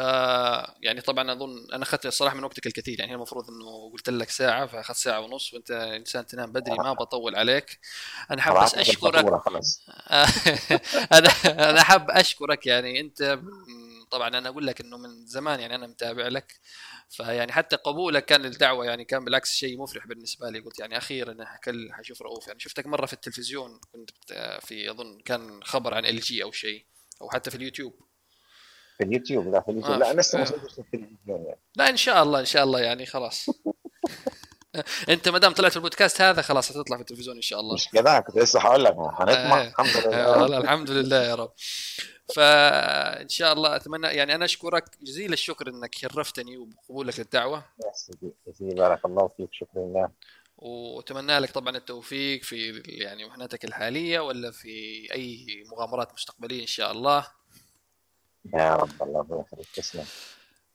يعني طبعا أظن أنا أخذت الصراحة من وقتك الكثير. يعني المفروض إنه قلت لك ساعة فأخذت ساعة ونص وأنت إنسان تنام بدري ما بطول عليك. أنا حاب بس أشكرك. أنا أنا حاب أشكرك. يعني أنت طبعا أنا أقول لك إنه من زمان يعني أنا متابع لك. فيعني حتى قبولك كان للدعوة يعني كان بالعكس شيء مفرح بالنسبة لي. قلت يعني أخيرا حكل حشوف رؤوف يعني شفتك مرة في التلفزيون كنت في أظن كان خبر عن LG أو شيء أو حتى في اليوتيوب. في اليوتيوب لا في اليوتيوب. آه، لا لسه ما آه. سجلت في التلفزيون يعني. لا إن شاء الله إن شاء الله يعني خلاص. أنت ما دام طلعت في البودكاست هذا خلاص هتطلع في التلفزيون إن شاء الله. مش كده كنت لسه هقول لك. هنطمع. آه. الحمد آه، لله. والله الحمد لله يا رب. فإن شاء الله أتمنى يعني أنا أشكرك جزيل الشكر إنك شرفتني وبقبولك للدعوه يا بارك الله فيك. شكرا لله. وأتمنى لك طبعا التوفيق في يعني مهنتك الحالية ولا في أي مغامرات مستقبلية إن شاء الله. يا رب الله يخليك تسلم